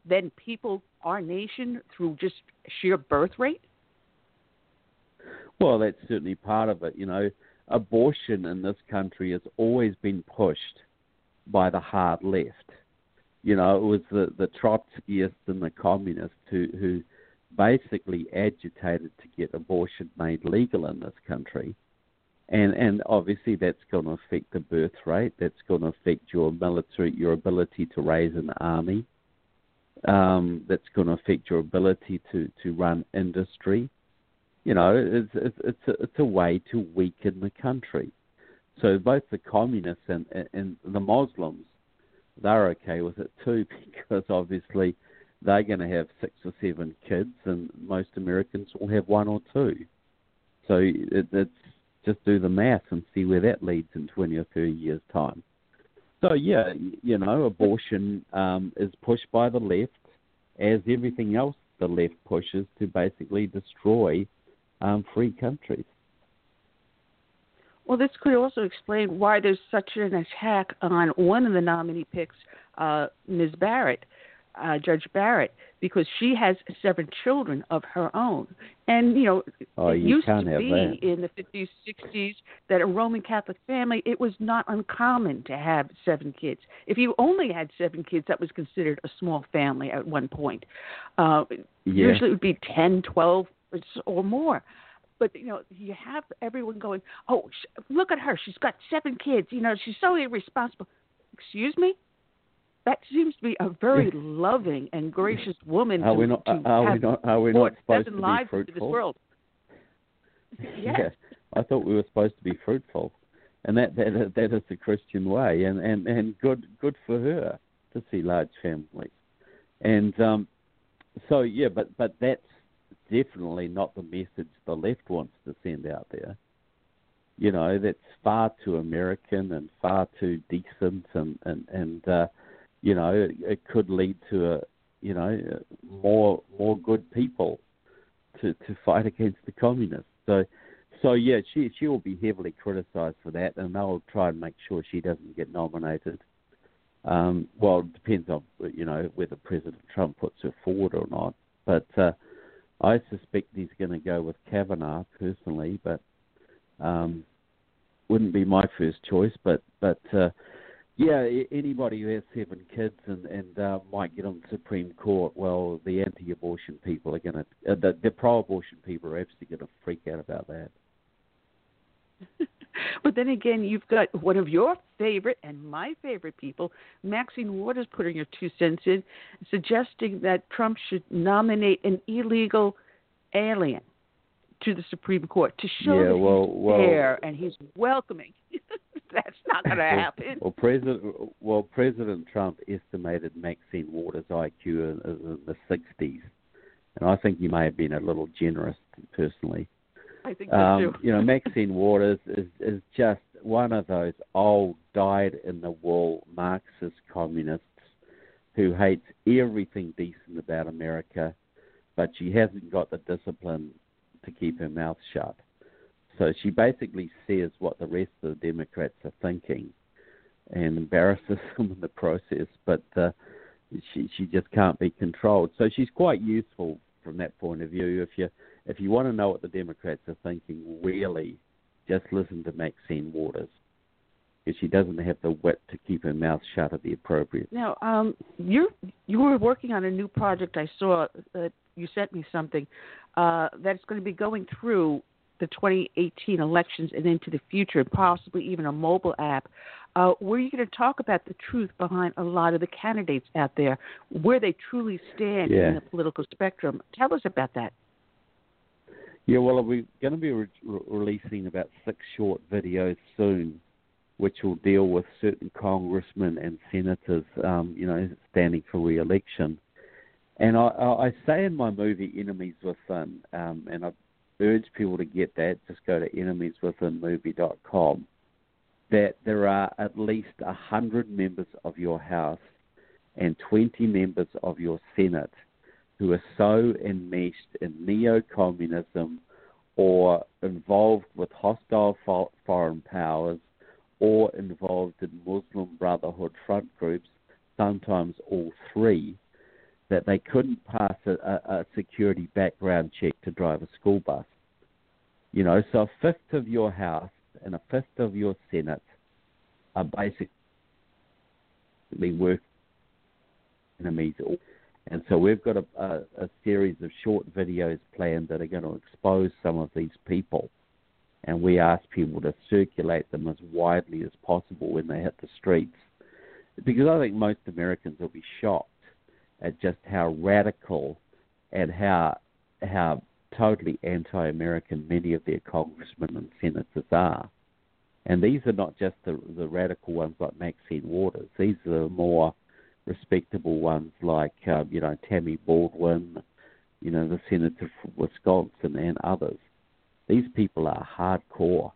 Speaker 2: then people our nation through just sheer birth rate?
Speaker 5: Well, that's certainly part of it. You know, abortion in this country has always been pushed by the hard left. You know, it was the, the Trotskyists and the communists who, who basically agitated to get abortion made legal in this country. And and obviously that's going to affect the birth rate. That's going to affect your military, your ability to raise an army um, that's going to affect your ability to, to run industry. You know, it's, it's, it's, a, it's a way to weaken the country. So both the communists and, and the Muslims, they're okay with it too because obviously they're going to have six or seven kids and most Americans will have one or two. So it, it's just do the math and see where that leads in 20 or 30 years' time. So yeah, you know, abortion um, is pushed by the left, as everything else the left pushes to basically destroy um, free countries.
Speaker 2: Well, this could also explain why there's such an attack on one of the nominee picks, uh, Ms. Barrett, uh, Judge Barrett, because she has seven children of her own. And, you know,
Speaker 5: oh,
Speaker 2: it
Speaker 5: you
Speaker 2: used to
Speaker 5: be
Speaker 2: that. in the 50s, 60s that a Roman Catholic family, it was not uncommon to have seven kids. If you only had seven kids, that was considered a small family at one point. Uh,
Speaker 5: yeah.
Speaker 2: Usually it would be 10, 12, or more but you know you have everyone going oh sh- look at her she's got seven kids you know she's so irresponsible excuse me that seems to be a very loving and gracious woman.
Speaker 5: Are we not?
Speaker 2: To
Speaker 5: are
Speaker 2: have
Speaker 5: we not? Are we not supposed
Speaker 2: to
Speaker 5: be fruitful?
Speaker 2: this world. Yes.
Speaker 5: Yeah, I thought we were supposed to be fruitful, and that that that is the Christian way, and and and good good for her to see large families, and um, so yeah, but but that's definitely not the message the left wants to send out there. You know, that's far too American and far too decent, and and and uh, you know, it, it could lead to a, you know, more more good people to to fight against the communists. So, so yeah, she she will be heavily criticised for that, and they'll try and make sure she doesn't get nominated. Um, well, it depends on you know whether President Trump puts her forward or not. But uh, I suspect he's going to go with Kavanaugh personally, but um, wouldn't be my first choice. But but uh, yeah, anybody who has seven kids and and uh, might get on the Supreme Court, well, the anti-abortion people are going to, uh, the, the pro-abortion people are absolutely going to freak out about that.
Speaker 2: but then again, you've got one of your favorite and my favorite people, Maxine Waters, putting her two cents in, suggesting that Trump should nominate an illegal alien to the Supreme Court to show
Speaker 5: yeah,
Speaker 2: that
Speaker 5: well,
Speaker 2: he's
Speaker 5: well,
Speaker 2: there and he's welcoming. That's not going to happen.
Speaker 5: Well, President well President Trump estimated Maxine Waters' IQ in, in the 60s, and I think he may have been a little generous personally.
Speaker 2: I think
Speaker 5: um,
Speaker 2: too.
Speaker 5: you know, Maxine Waters is is just one of those old, dyed in the wool Marxist communists who hates everything decent about America, but she hasn't got the discipline to keep her mouth shut. So she basically says what the rest of the Democrats are thinking and embarrasses them in the process, but uh, she she just can't be controlled. So she's quite useful from that point of view. If you if you want to know what the Democrats are thinking, really, just listen to Maxine Waters because she doesn't have the wit to keep her mouth shut at the appropriate.
Speaker 2: Now, um, you you were working on a new project. I saw that you sent me something uh, that's going to be going through the 2018 elections and into the future, possibly even a mobile app. Uh, where you going to talk about the truth behind a lot of the candidates out there, where they truly stand
Speaker 5: yeah.
Speaker 2: in the political spectrum. Tell us about that.
Speaker 5: Yeah, well, we're going to be re- releasing about six short videos soon, which will deal with certain congressmen and senators, um, you know, standing for re-election. And I, I say in my movie Enemies Within, um, and I urge people to get that. Just go to enemieswithinmovie.com. That there are at least a hundred members of your House and 20 members of your Senate who are so enmeshed in neo-communism or involved with hostile foreign powers or involved in Muslim Brotherhood front groups, sometimes all three, that they couldn't pass a, a, security background check to drive a school bus. You know, so a fifth of your House and a fifth of your Senate are basically working enemies and so we've got a, a, a series of short videos planned that are going to expose some of these people. And we ask people to circulate them as widely as possible when they hit the streets. Because I think most Americans will be shocked at just how radical and how how totally anti-American many of their congressmen and senators are. And these are not just the, the radical ones like Maxine Waters. These are the more respectable ones like um, you know Tammy Baldwin, you know the senator from Wisconsin and others. These people are hardcore,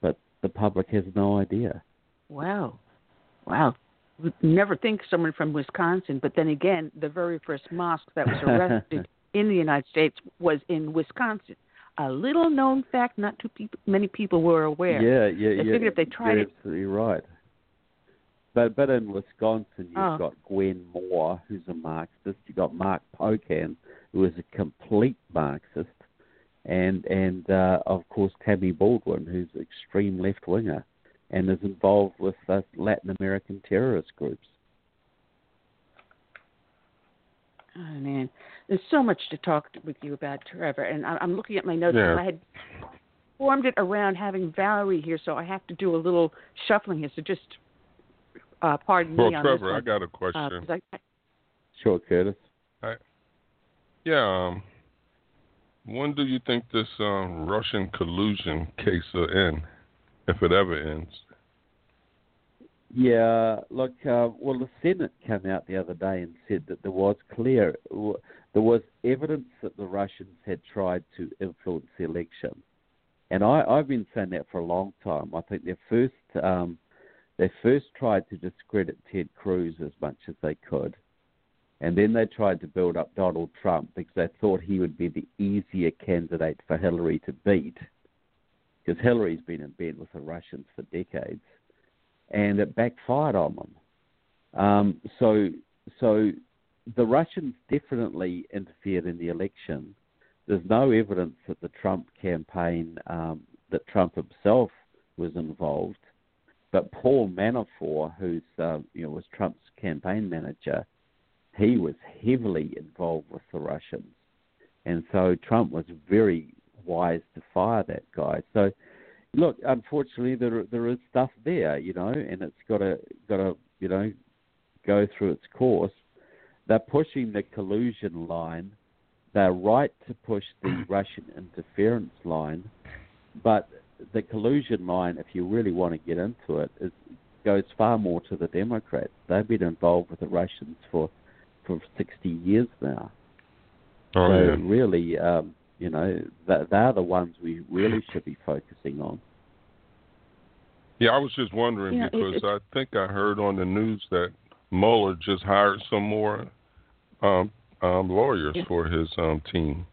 Speaker 5: but the public has no idea.
Speaker 2: Wow, wow. Would never think someone from Wisconsin, but then again, the very first mosque that was arrested in the United States was in Wisconsin. A little known fact, not too pe- many people were aware.
Speaker 5: Yeah, yeah,
Speaker 2: they
Speaker 5: yeah.
Speaker 2: Figured if they tried
Speaker 5: You're
Speaker 2: it,
Speaker 5: absolutely right. But but in Wisconsin, you've
Speaker 2: oh.
Speaker 5: got Gwen Moore, who's a Marxist. You've got Mark Pocan, who is a complete Marxist, and and uh, of course Tammy Baldwin, who's an extreme left winger, and is involved with uh, Latin American terrorist groups.
Speaker 2: Oh man, there's so much to talk with you about, Trevor. And I'm looking at my notes.
Speaker 3: Yeah.
Speaker 2: I had formed it around having Valerie here, so I have to do a little shuffling here. So just uh, pardon
Speaker 3: well,
Speaker 2: me on
Speaker 3: Trevor,
Speaker 2: this one.
Speaker 3: I got a
Speaker 2: Uh,
Speaker 3: question.
Speaker 2: 'cause I,
Speaker 5: Sure, Curtis.
Speaker 3: yeah. Um, when do you think this um, Russian collusion case will end, if it ever ends?
Speaker 5: Yeah, look, uh, well, the Senate came out the other day and said that there was clear, there was evidence that the Russians had tried to influence the election, and I, I've been saying that for a long time. I think their first, um, they first tried to discredit Ted Cruz as much as they could, and then they tried to build up Donald Trump because they thought he would be the easier candidate for Hillary to beat, because Hillary's been in bed with the Russians for decades and it backfired on them. Um, so, so the Russians definitely interfered in the election. There's no evidence that the Trump campaign, um, that Trump himself was involved, but Paul Manafort, who's uh, you know was Trump's campaign manager, he was heavily involved with the Russians, and so Trump was very wise to fire that guy. So look, unfortunately, there there is stuff there, you know, and it's got to got to you know go through its course. They're pushing the collusion line. They're right to push the Russian interference line, but the collusion line, if you really want to get into it, is goes far more to the Democrats. They've been involved with the Russians for for 60 years now.
Speaker 3: Oh
Speaker 5: so
Speaker 3: yeah.
Speaker 5: really, um, you know, they're the ones we really should be focusing on.
Speaker 3: Yeah, I was just wondering
Speaker 2: Yeah, it-
Speaker 3: because
Speaker 2: it's-
Speaker 3: I think I heard on the news that Mueller just hired some more um, um, lawyers
Speaker 2: Yeah.
Speaker 3: for his um, team.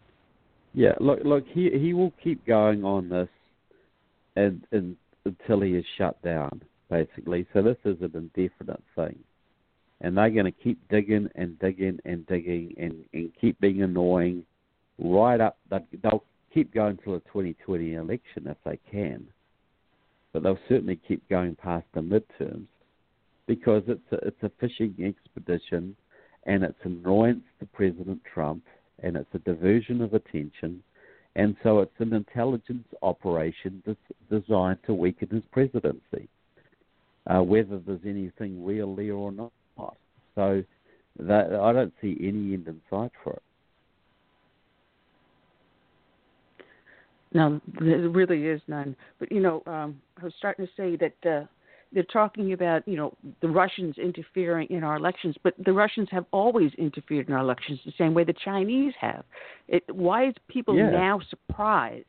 Speaker 5: Yeah, look, look, he he will keep going on this, and, and until he is shut down, basically. So this is an indefinite thing, and they're going to keep digging and digging and digging and and keep being annoying, right up. They'll, keep going till the 2020 election if they can, but they'll certainly keep going past the midterms, because it's a, it's a fishing expedition, and it's annoyance to President Trump and it's a diversion of attention, and so it's an intelligence operation des- designed to weaken his presidency, uh, whether there's anything real there or not. So that, I don't see any end in sight for it.
Speaker 2: No, there really is none. But you know, um, I was starting to say that uh, they're talking about you know the Russians interfering in our elections, but the Russians have always interfered in our elections the same way the Chinese have. It, why is people
Speaker 5: Yeah.
Speaker 2: now surprised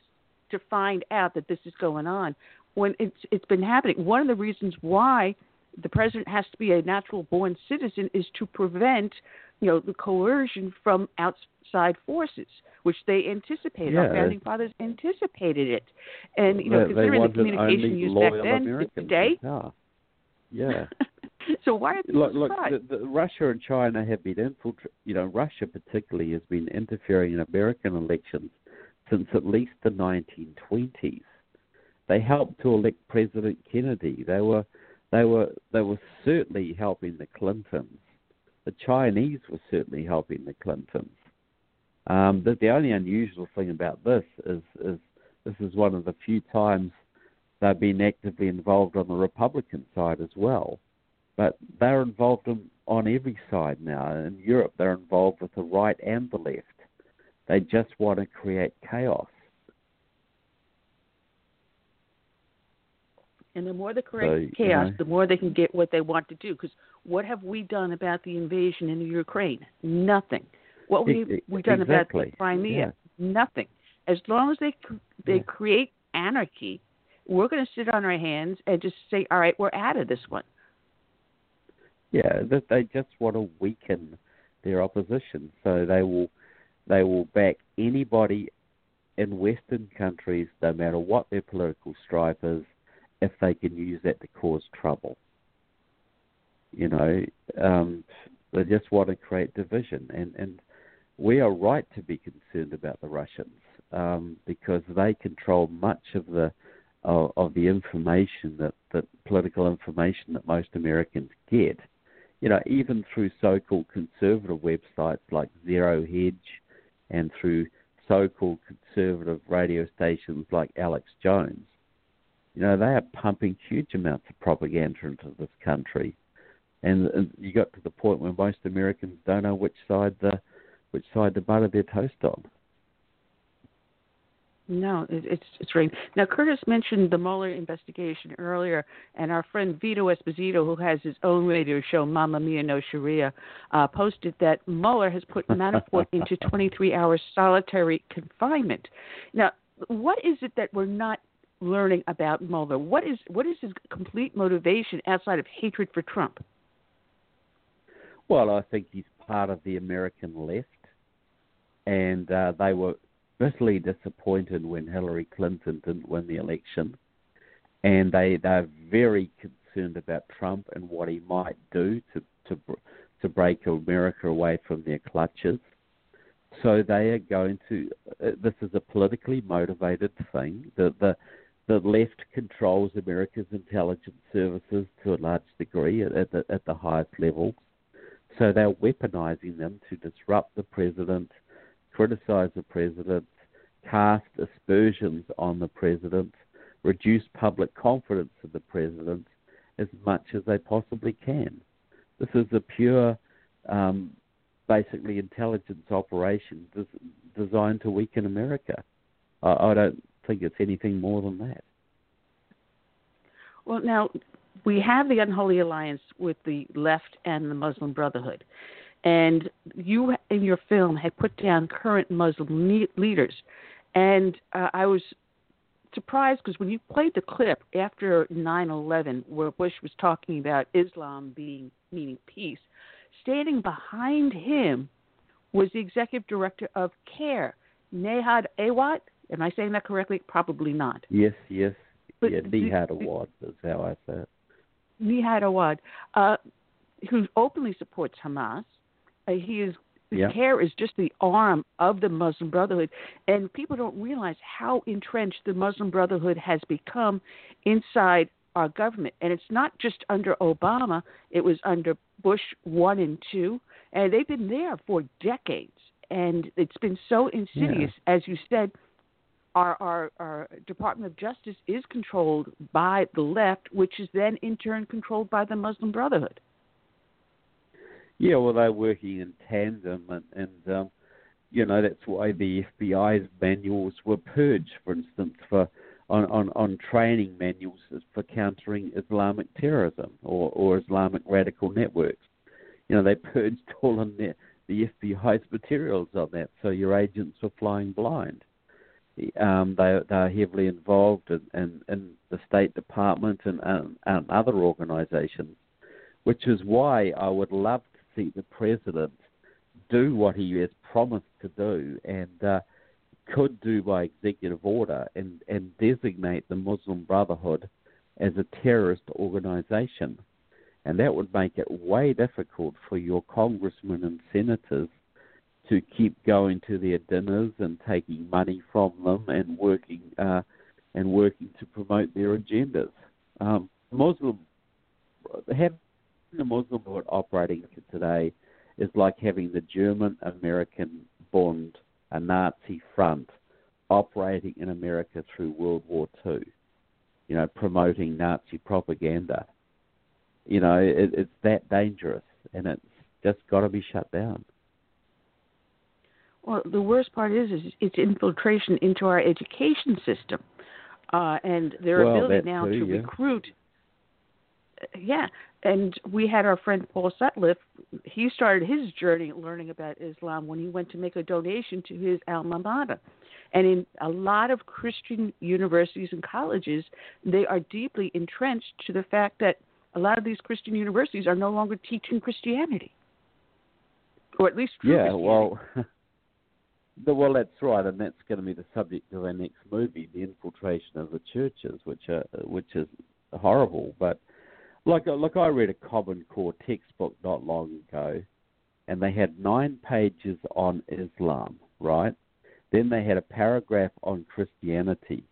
Speaker 2: to find out that this is going on when it's it's been happening? One of the reasons why the president has to be a natural born citizen is to prevent you know the coercion from outside forces which they anticipated our founding fathers anticipated it and you know
Speaker 5: they, they
Speaker 2: considering the
Speaker 5: wanted
Speaker 2: communication used back then
Speaker 5: Americans
Speaker 2: today
Speaker 5: power. Yeah.
Speaker 2: so why are
Speaker 5: look, look the, the, Russia and China have been infiltrating, you know, Russia particularly has been interfering in American elections since at least the 1920s. They helped to elect President Kennedy. They were, they were, they were certainly helping the Clintons. The Chinese were certainly helping the Clintons. Um, the only unusual thing about this is, is this is one of the few times they've been actively involved on the Republican side as well but they're involved in, on every side now. In Europe, they're involved with the right and the left. They just want to create chaos.
Speaker 2: And the more the create
Speaker 5: So, you
Speaker 2: chaos, the more they can get what they want to do. Because what have we done about the invasion in Ukraine? Nothing. What we
Speaker 5: E- e-
Speaker 2: we done
Speaker 5: exactly.
Speaker 2: about Crimea?
Speaker 5: Yeah.
Speaker 2: Nothing. As long as they they
Speaker 5: Yeah.
Speaker 2: create anarchy, we're going to sit on our hands and just say, "All right, we're out of this one."
Speaker 5: Yeah, that they just want to weaken their opposition, so they will they will back anybody in Western countries, no matter what their political stripe is, if they can use that to cause trouble. You know, um, they just want to create division, and and we are right to be concerned about the Russians um, because they control much of the of, of the information that, that political information that most Americans get. You know, even through so-called conservative websites like Zero Hedge, and through so-called conservative radio stations like Alex Jones. You know, they are pumping huge amounts of propaganda into this country, and, and you got to the point where most Americans don't know which side the which side to butter their toast on.
Speaker 2: No, it, it's it's right. Now, Curtis mentioned the Mueller investigation earlier, and our friend Vito Esposito, who has his own radio show, Mamma Mia No Sharia, uh, posted that Mueller has put Manafort into 23 hours solitary confinement. Now, what is it that we're not learning about Mueller? What is what is his complete motivation outside of hatred for Trump?
Speaker 5: Well, I think he's part of the American left, and uh, they were bitterly disappointed when Hillary Clinton didn't win the election, and they they're very concerned about Trump and what he might do to to to break America away from their clutches. So they are going to. Uh, this is a politically motivated thing. The the the left controls America's intelligence services to a large degree at, the at the highest levels. So they're weaponizing them to disrupt the president, criticize the president, cast aspersions on the president, reduce public confidence in the president as much as they possibly can. This is a pure, um, basically, intelligence operation des- designed to weaken America. I, I don't think it's anything more than that.
Speaker 2: Well, now we have the unholy alliance with the left and the Muslim Brotherhood, and you in your film had put down current Muslim leaders, and uh, I was surprised because when you played the clip after 9/11, where Bush was talking about Islam being meaning peace, standing behind him was the executive director of CAIR, Nahad Awad. Am I saying that correctly? Probably not.
Speaker 5: Yes, yes.
Speaker 2: But
Speaker 5: yeah, Nihad Awad is how I say it.
Speaker 2: Nihad Awad, uh, who openly supports Hamas. Uh, he is
Speaker 5: Yeah.
Speaker 2: CAIR is just the arm of the Muslim Brotherhood, and people don't realize how entrenched the Muslim Brotherhood has become inside our government. And it's not just under Obama; it was under Bush one and two, and they've been there for decades. And it's been so insidious, as you said. Our, our our Department of Justice is controlled by the left, which is then in turn controlled by the Muslim Brotherhood.
Speaker 5: Yeah, well, they're working in tandem, and, and um, you know that's why the FBI's manuals were purged, for instance, for on, on, on training manuals for countering Islamic terrorism or, or Islamic radical networks. You know, they purged all of the, the FBI's materials on that, so your agents were flying blind. Um, they they are heavily involved in, in, in the State Department and, and, and other organisations, which is why I would love to see the president do what he has promised to do and uh, could do by executive order and, and designate the Muslim Brotherhood as a terrorist organization. And that would make it way difficult for your congressmen and senators to keep going to their dinners and taking money from them and working uh, and working to promote their agendas. Um, Muslim having the Muslim Brotherhood operating today is like having the German American Bund, a Nazi front, operating in America through World War II, you know, promoting Nazi propaganda. You know, it, it's that dangerous, and it's just got to be shut down.
Speaker 2: Well, the worst part is, is it's infiltration into our education system, uh, and their
Speaker 5: Well,
Speaker 2: ability now
Speaker 5: too,
Speaker 2: to
Speaker 5: yeah.
Speaker 2: recruit. Yeah, and we had our friend Paul Sutliff. He started his journey learning about Islam when he went to make a donation to his alma mater. And in a lot of Christian universities and colleges, they are deeply entrenched to the fact that a lot of these Christian universities are no longer teaching Christianity, or at least true
Speaker 5: yeah,
Speaker 2: Christianity.
Speaker 5: well, the, well, that's right, and that's going to be the subject of our next movie, the infiltration of the churches, which are which is horrible. But like uh, like I read a Common Core textbook not long ago, and they had nine pages on Islam, right? Then they had a paragraph on Christianity,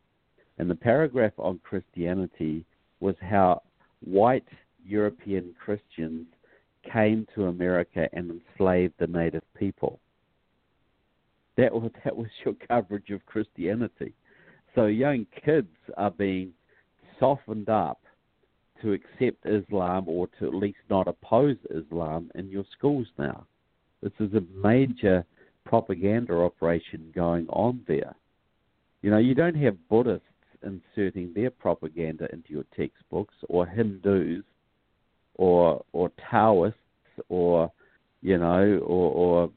Speaker 5: and the paragraph on Christianity was how white European Christians came to America and enslaved the native people. That was that was your coverage of Christianity. So young kids are being softened up to accept Islam or to at least not oppose Islam in your schools now. This is a major propaganda operation going on there. You know, you don't have Buddhists inserting their propaganda into your textbooks or Hindus or or Taoists or you know or, or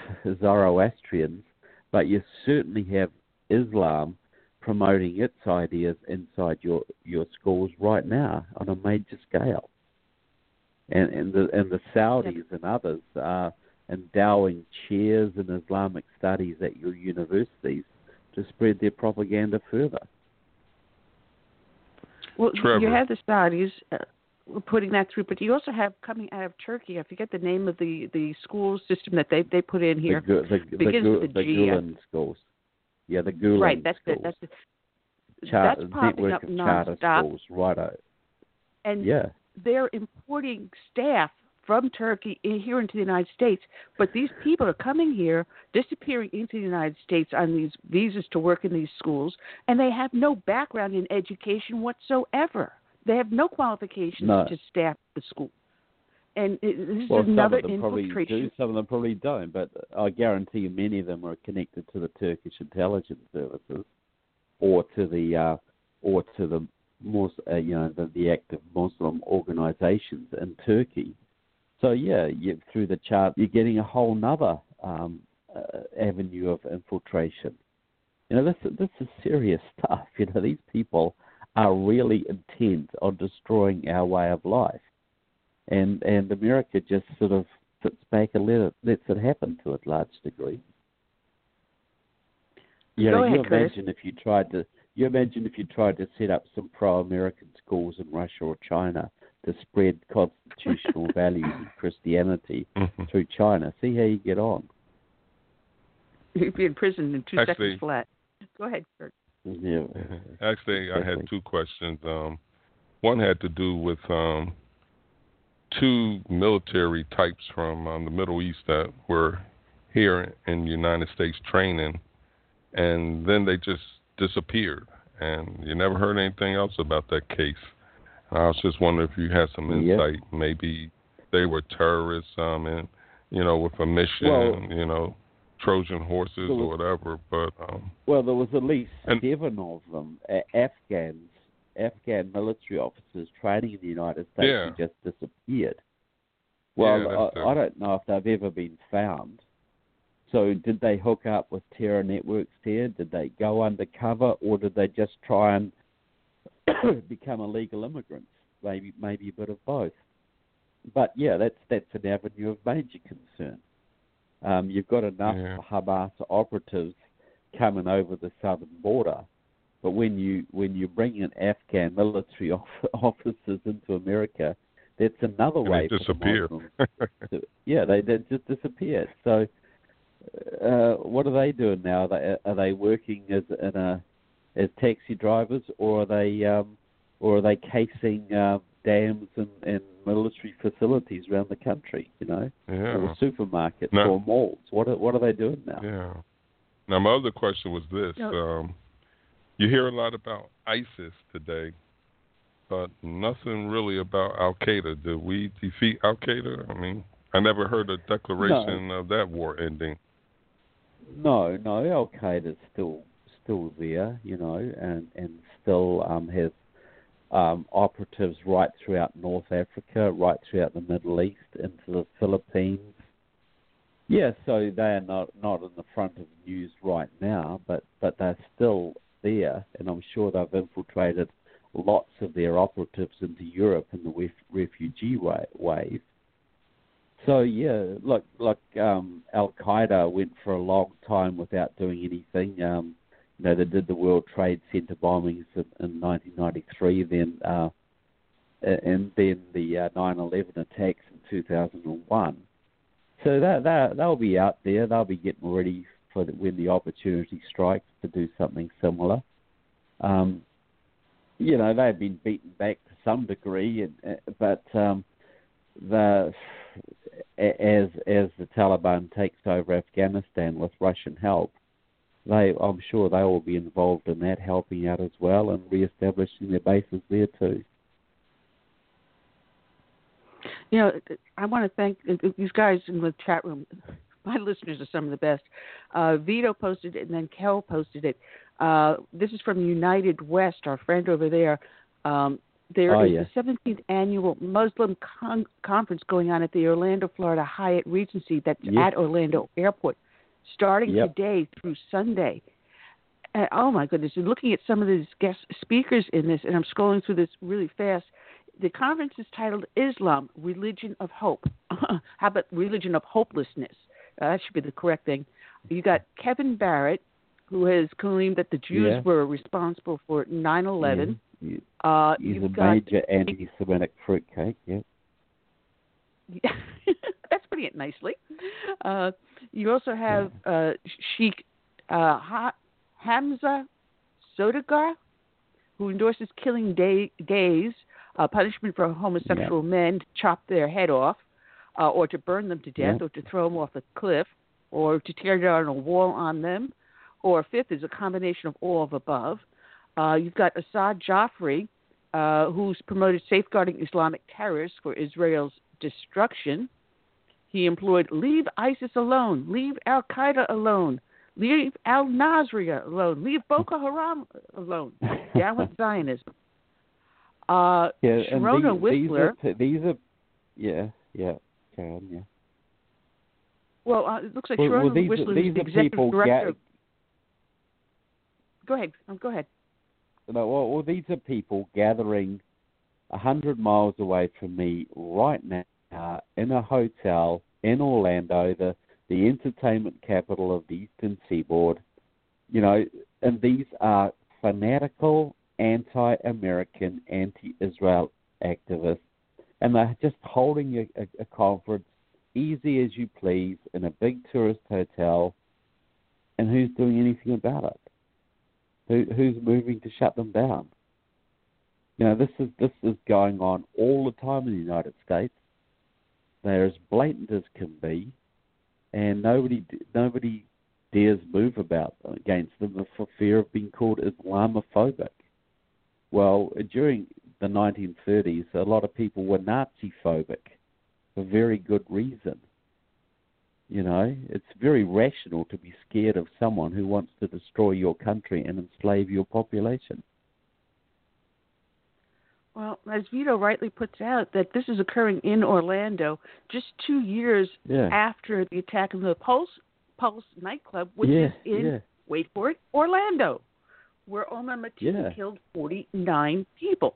Speaker 5: Zoroastrians, but you certainly have Islam promoting its ideas inside your your schools right now on a major scale. And and the and the Saudis and others are endowing chairs in Islamic studies at your universities to spread their propaganda further.
Speaker 2: Well, you have the Saudis uh, putting that through, but you also have coming out of Turkey. I forget the name of the the school system that they they put in here.
Speaker 5: The, the, the,
Speaker 2: begins with a
Speaker 5: the
Speaker 2: G.
Speaker 5: Gulen schools. Yeah, the Gulen
Speaker 2: right, that's
Speaker 5: schools.
Speaker 2: the that's the,
Speaker 5: Char-
Speaker 2: that's popping up nonstop,
Speaker 5: schools, righto.
Speaker 2: and
Speaker 5: Yeah.
Speaker 2: they're importing staff from Turkey in, here into the United States. But these people are coming here, disappearing into the United States on these visas to work in these schools, and they have no background in education whatsoever. They have no qualifications
Speaker 5: No.
Speaker 2: to staff the school. And it, this
Speaker 5: Well,
Speaker 2: is
Speaker 5: some
Speaker 2: another
Speaker 5: of them probably
Speaker 2: infiltration.
Speaker 5: do, some of them probably don't, but I guarantee you many of them are connected to the Turkish intelligence services or to the uh, or to the Mus- uh, you know the, the active Muslim organizations in Turkey. So yeah, you, through the chart, you're getting a whole nother um, uh, avenue of infiltration You know, this this is serious stuff. You know, these people are really intent on destroying our way of life, and and America just sort of sits back and let it, lets it happen to a large degree. You
Speaker 2: Go
Speaker 5: know,
Speaker 2: ahead,
Speaker 5: you
Speaker 2: Chris.
Speaker 5: imagine if you tried to you imagine if you tried to set up some pro-American schools in Russia or China to spread constitutional values and Christianity
Speaker 3: Mhm.
Speaker 5: through China. See how you get on.
Speaker 2: You'd be in prison in two
Speaker 3: Actually-
Speaker 2: seconds flat. Go ahead, Kurt.
Speaker 5: Yeah.
Speaker 3: Actually, I had two questions. Um, one had to do with um, two military types from um, the Middle East that were here in the United States training, and then they just disappeared, and you never heard anything else about that case. And I was just wondering if you had some insight. Maybe they were terrorists, um, and you know, with a mission,
Speaker 5: Well-
Speaker 3: you know, Trojan horses
Speaker 5: Well-
Speaker 3: or whatever. But um,
Speaker 5: Well, there was at least
Speaker 3: And-
Speaker 5: seven of them, a- Afghans, Afghan military officers training in the United States
Speaker 3: Yeah.
Speaker 5: who just disappeared. Well,
Speaker 3: Yeah,
Speaker 5: I,
Speaker 3: the-
Speaker 5: I don't know if they've ever been found. So, did they hook up with terror networks here? Did they go undercover, or did they just try and become illegal immigrants? Maybe, maybe a bit of both. But yeah, that's that's an avenue of major concern. Um, you've got enough
Speaker 3: Yeah.
Speaker 5: Hamas operatives coming over the southern border, but when you when you bring in Afghan military off, officers into America, that's another
Speaker 3: and
Speaker 5: way
Speaker 3: they disappear.
Speaker 5: To- yeah, they they just disappear. So, uh, what are they doing now? Are they, are they working as in a as taxi drivers, or are they um, or are they casing uh, dams and, and military facilities around the country? You know,
Speaker 3: yeah.
Speaker 5: or supermarkets
Speaker 3: No.
Speaker 5: or malls. What are, what are they doing now?
Speaker 3: Yeah. Now my other question was this:
Speaker 2: No.
Speaker 3: um, you hear a lot about ISIS today, but nothing really about Al Qaeda. Did we defeat Al Qaeda? I mean, I never heard a declaration of that war ending.
Speaker 5: No, no, Al Qaeda's still still there, you know, and and still um, has um, operatives right throughout North Africa, right throughout the Middle East, into the Philippines. Yeah, so they are not not in the front of the news right now, but but they're still there, and I'm sure they've infiltrated lots of their operatives into Europe in the ref- refugee wa- wave. So yeah, look, look, um, Al Qaeda went for a long time without doing anything. Um, you know, they did the World Trade Center bombings in, in 1993, then uh, and then the uh, 9/11 attacks in 2001. So that that they'll be out there. They'll be getting ready for the, when the opportunity strikes to do something similar. Um, you know, they've been beaten back to some degree, and, uh, but um, the as as the Taliban takes over Afghanistan with Russian help, they I'm sure they will be involved in that, helping out as well and re-establishing their bases there too.
Speaker 2: You know, I want to thank these guys in the chat room. My listeners are some of the best. Uh, Vito posted it, and then Kel posted it. Uh, this is from United West, our friend over there. Um, there
Speaker 5: Oh,
Speaker 2: is
Speaker 5: yeah.
Speaker 2: the 17th annual Muslim con- conference going on at the Orlando, Florida Hyatt Regency. That's
Speaker 5: Yes.
Speaker 2: at Orlando Airport, starting
Speaker 5: Yep.
Speaker 2: today through Sunday. And, oh my goodness! And looking at some of these guest speakers in this, and I'm scrolling through this really fast. The conference is titled Islam, Religion of Hope. How about Religion of Hopelessness? Uh, that should be the correct thing. You got Kevin Barrett, who has claimed that the Jews
Speaker 5: Yeah.
Speaker 2: were responsible for 9/11.
Speaker 5: Yeah.
Speaker 2: Uh,
Speaker 5: He's a
Speaker 2: got
Speaker 5: major anti-Semitic fruitcake. Yeah.
Speaker 2: that's putting it nicely. Uh, you also have uh, Sheikh uh, ha- Hamza Sodagar, who endorses killing day- gays, uh, punishment for homosexual men to chop their head off, uh, or to burn them to death,
Speaker 5: Yeah.
Speaker 2: or to throw them off a cliff, or to tear down a wall on them. Or fifth is a combination of all of above. Uh, you've got Assad Jaffrey, uh, who's promoted safeguarding Islamic terrorists for Israel's destruction. He employed leave ISIS alone, leave Al Qaeda alone, leave Al Nasriya alone, leave Boko Haram alone. Down with Zionism. Uh,
Speaker 5: Yeah,
Speaker 2: Sharona
Speaker 5: these,
Speaker 2: Whistler.
Speaker 5: These are, these are, yeah, yeah, on, yeah.
Speaker 2: well, uh, it looks like
Speaker 5: Well,
Speaker 2: Sharona
Speaker 5: well, these,
Speaker 2: Whistler
Speaker 5: these
Speaker 2: is the
Speaker 5: are
Speaker 2: executive
Speaker 5: people.
Speaker 2: director.
Speaker 5: Ga-
Speaker 2: Go ahead. Um, go ahead.
Speaker 5: No, well, well, these are people gathering a hundred miles away from me right now Uh, in a hotel in Orlando, the the entertainment capital of the Eastern Seaboard. You know, and these are fanatical, anti-American, anti-Israel activists, and they're just holding a, a, a conference easy as you please in a big tourist hotel. And who's doing anything about it? Who, who's moving to shut them down? You know, this is this is going on all the time in the United States. They're as blatant as can be, and nobody nobody dares move about against them for fear of being called Islamophobic. Well, during the 1930s, a lot of people were Nazi phobic for very good reason. You know, it's very rational to be scared of someone who wants to destroy your country and enslave your population.
Speaker 2: Well, as Vito rightly puts out, that this is occurring in Orlando just two years
Speaker 5: yeah.
Speaker 2: after the attack on the Pulse Pulse nightclub, which
Speaker 5: yeah,
Speaker 2: is in
Speaker 5: yeah.
Speaker 2: wait for it, Orlando, where Omar Mateen killed forty nine people.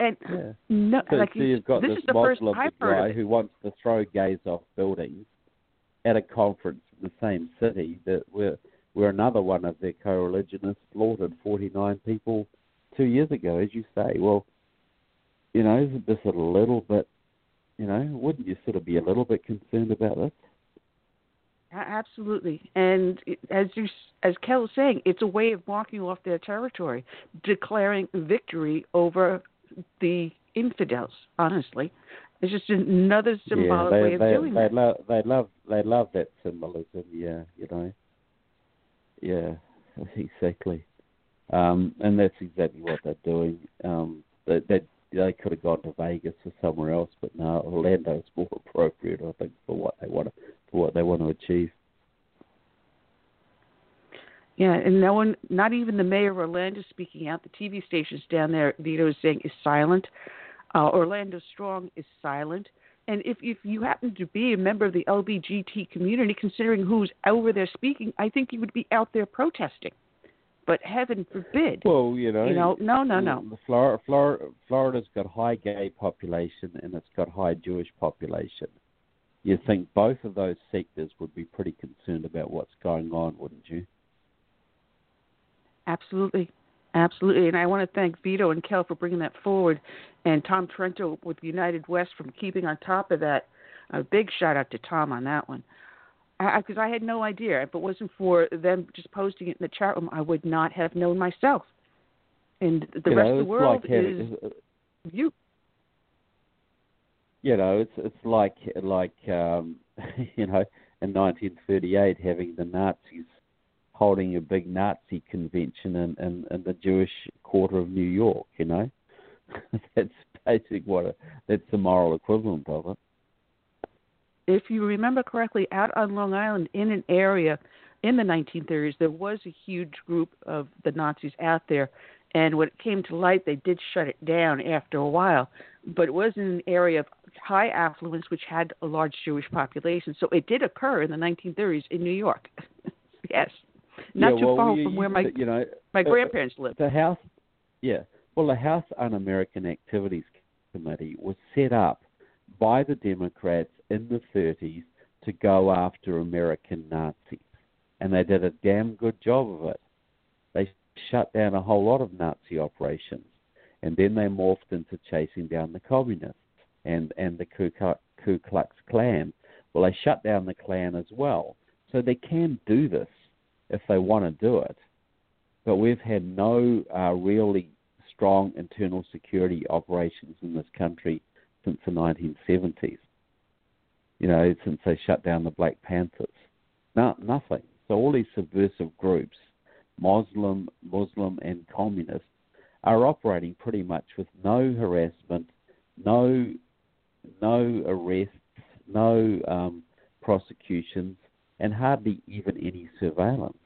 Speaker 2: And no,
Speaker 5: So,
Speaker 2: like
Speaker 5: so you've got
Speaker 2: this
Speaker 5: this
Speaker 2: is the first
Speaker 5: Muslim
Speaker 2: I've
Speaker 5: guy
Speaker 2: of
Speaker 5: who wants to throw gays off buildings at a conference in the same city that where where another one of their co-religionists slaughtered 49 people two years ago, as you say. Well, you know, isn't this a little bit, you know, wouldn't you sort of be a little bit concerned about this?
Speaker 2: Absolutely, and as you, as Kel was saying, it's a way of marking off their territory, declaring victory over the infidels. Honestly, it's just another symbolic
Speaker 5: yeah, they,
Speaker 2: way of
Speaker 5: they,
Speaker 2: doing
Speaker 5: they
Speaker 2: that.
Speaker 5: love they love they love that symbolism. Yeah, you know. Yeah, exactly. Um, and that's exactly what they're doing. Um, they, they they could have gone to Vegas or somewhere else, but no, Orlando's more appropriate, I think, for what they want to for what they want to achieve.
Speaker 2: Yeah, and no one, not even the mayor of Orlando, speaking out. The TV stations down there, Vito is saying, is silent. Uh, Orlando Strong is silent. And if if you happen to be a member of the LBGT community, considering who's over there speaking, I think you would be out there protesting. But heaven forbid.
Speaker 5: Well, you know,
Speaker 2: you know, no, no, no.
Speaker 5: Florida, Florida, Florida's got high gay population and it's got high Jewish population. You think both of those sectors would be pretty concerned about what's going on, wouldn't you?
Speaker 2: Absolutely. Absolutely. And I want to thank Vito and Kel for bringing that forward, and Tom Trento with United West from keeping on top of that. A big shout out to Tom on that one. Because I, I had no idea. If it wasn't for them just posting it in the chat room, I would not have known myself. And the
Speaker 5: you
Speaker 2: rest
Speaker 5: know,
Speaker 2: of the world
Speaker 5: like
Speaker 2: is you.
Speaker 5: you know, it's it's like like um, you know, in 1938 having the Nazis holding a big Nazi convention in, in, in the Jewish quarter of New York. You know, that's basically what a, that's the moral equivalent of it.
Speaker 2: If you remember correctly, out on Long Island in an area in the 1930s, there was a huge group of the Nazis out there. And when it came to light, they did shut it down after a while. But it was in an area of high affluence, which had a large Jewish population. So it did occur in the 1930s in New York. yes. Not
Speaker 5: yeah,
Speaker 2: too
Speaker 5: well,
Speaker 2: far
Speaker 5: you,
Speaker 2: from where my,
Speaker 5: you know
Speaker 2: my
Speaker 5: uh,
Speaker 2: grandparents lived.
Speaker 5: The House, yeah. Well, the House Un-American Activities Committee was set up by the Democrats in the 30s to go after American Nazis, and they did a damn good job of it. They shut down a whole lot of Nazi operations, and then they morphed into chasing down the communists and and the Ku Klux, Ku Klux Klan. Well, they shut down the Klan as well, so they can do this if they want to do it but we've had no uh, really strong internal security operations in this country since the 1970s. You know, since they shut down the Black Panthers, no, nothing. So all these subversive groups, Muslim, Muslim, and communist, are operating pretty much with no harassment, no, no arrests, no um, prosecutions, and hardly even any surveillance.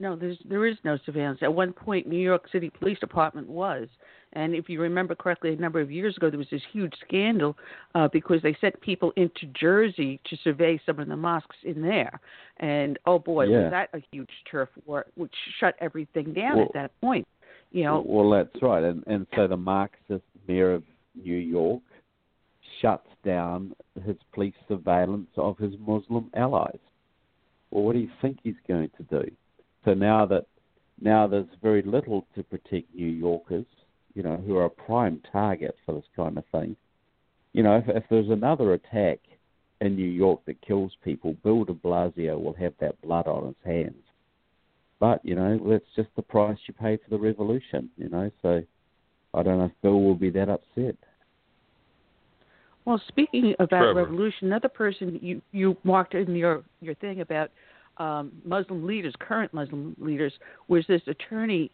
Speaker 2: No, there's there is no surveillance. At one point, New York City Police Department was, and if you remember correctly, a number of years ago, there was this huge scandal uh, because they sent people into Jersey to survey some of the mosques in there, and oh boy,
Speaker 5: Yeah.
Speaker 2: was that a huge turf war, which shut everything down
Speaker 5: Well-
Speaker 2: at that point. You know,
Speaker 5: Well, that's right, and and so the Marxist mayor of New York shuts down his police surveillance of his Muslim allies. Well, what do you think he's going to do? So now that now there's very little to protect New Yorkers, you know, who are a prime target for this kind of thing. You know, if, if there's another attack in New York that kills people, Bill de Blasio will have that blood on his hands. But, you know, that's just the price you pay for the revolution, you know, so I don't know if Bill will be that upset.
Speaker 2: Well, speaking about
Speaker 3: Trevor.
Speaker 2: revolution, another person you you marked in your your thing about um, Muslim leaders, current Muslim leaders, was this attorney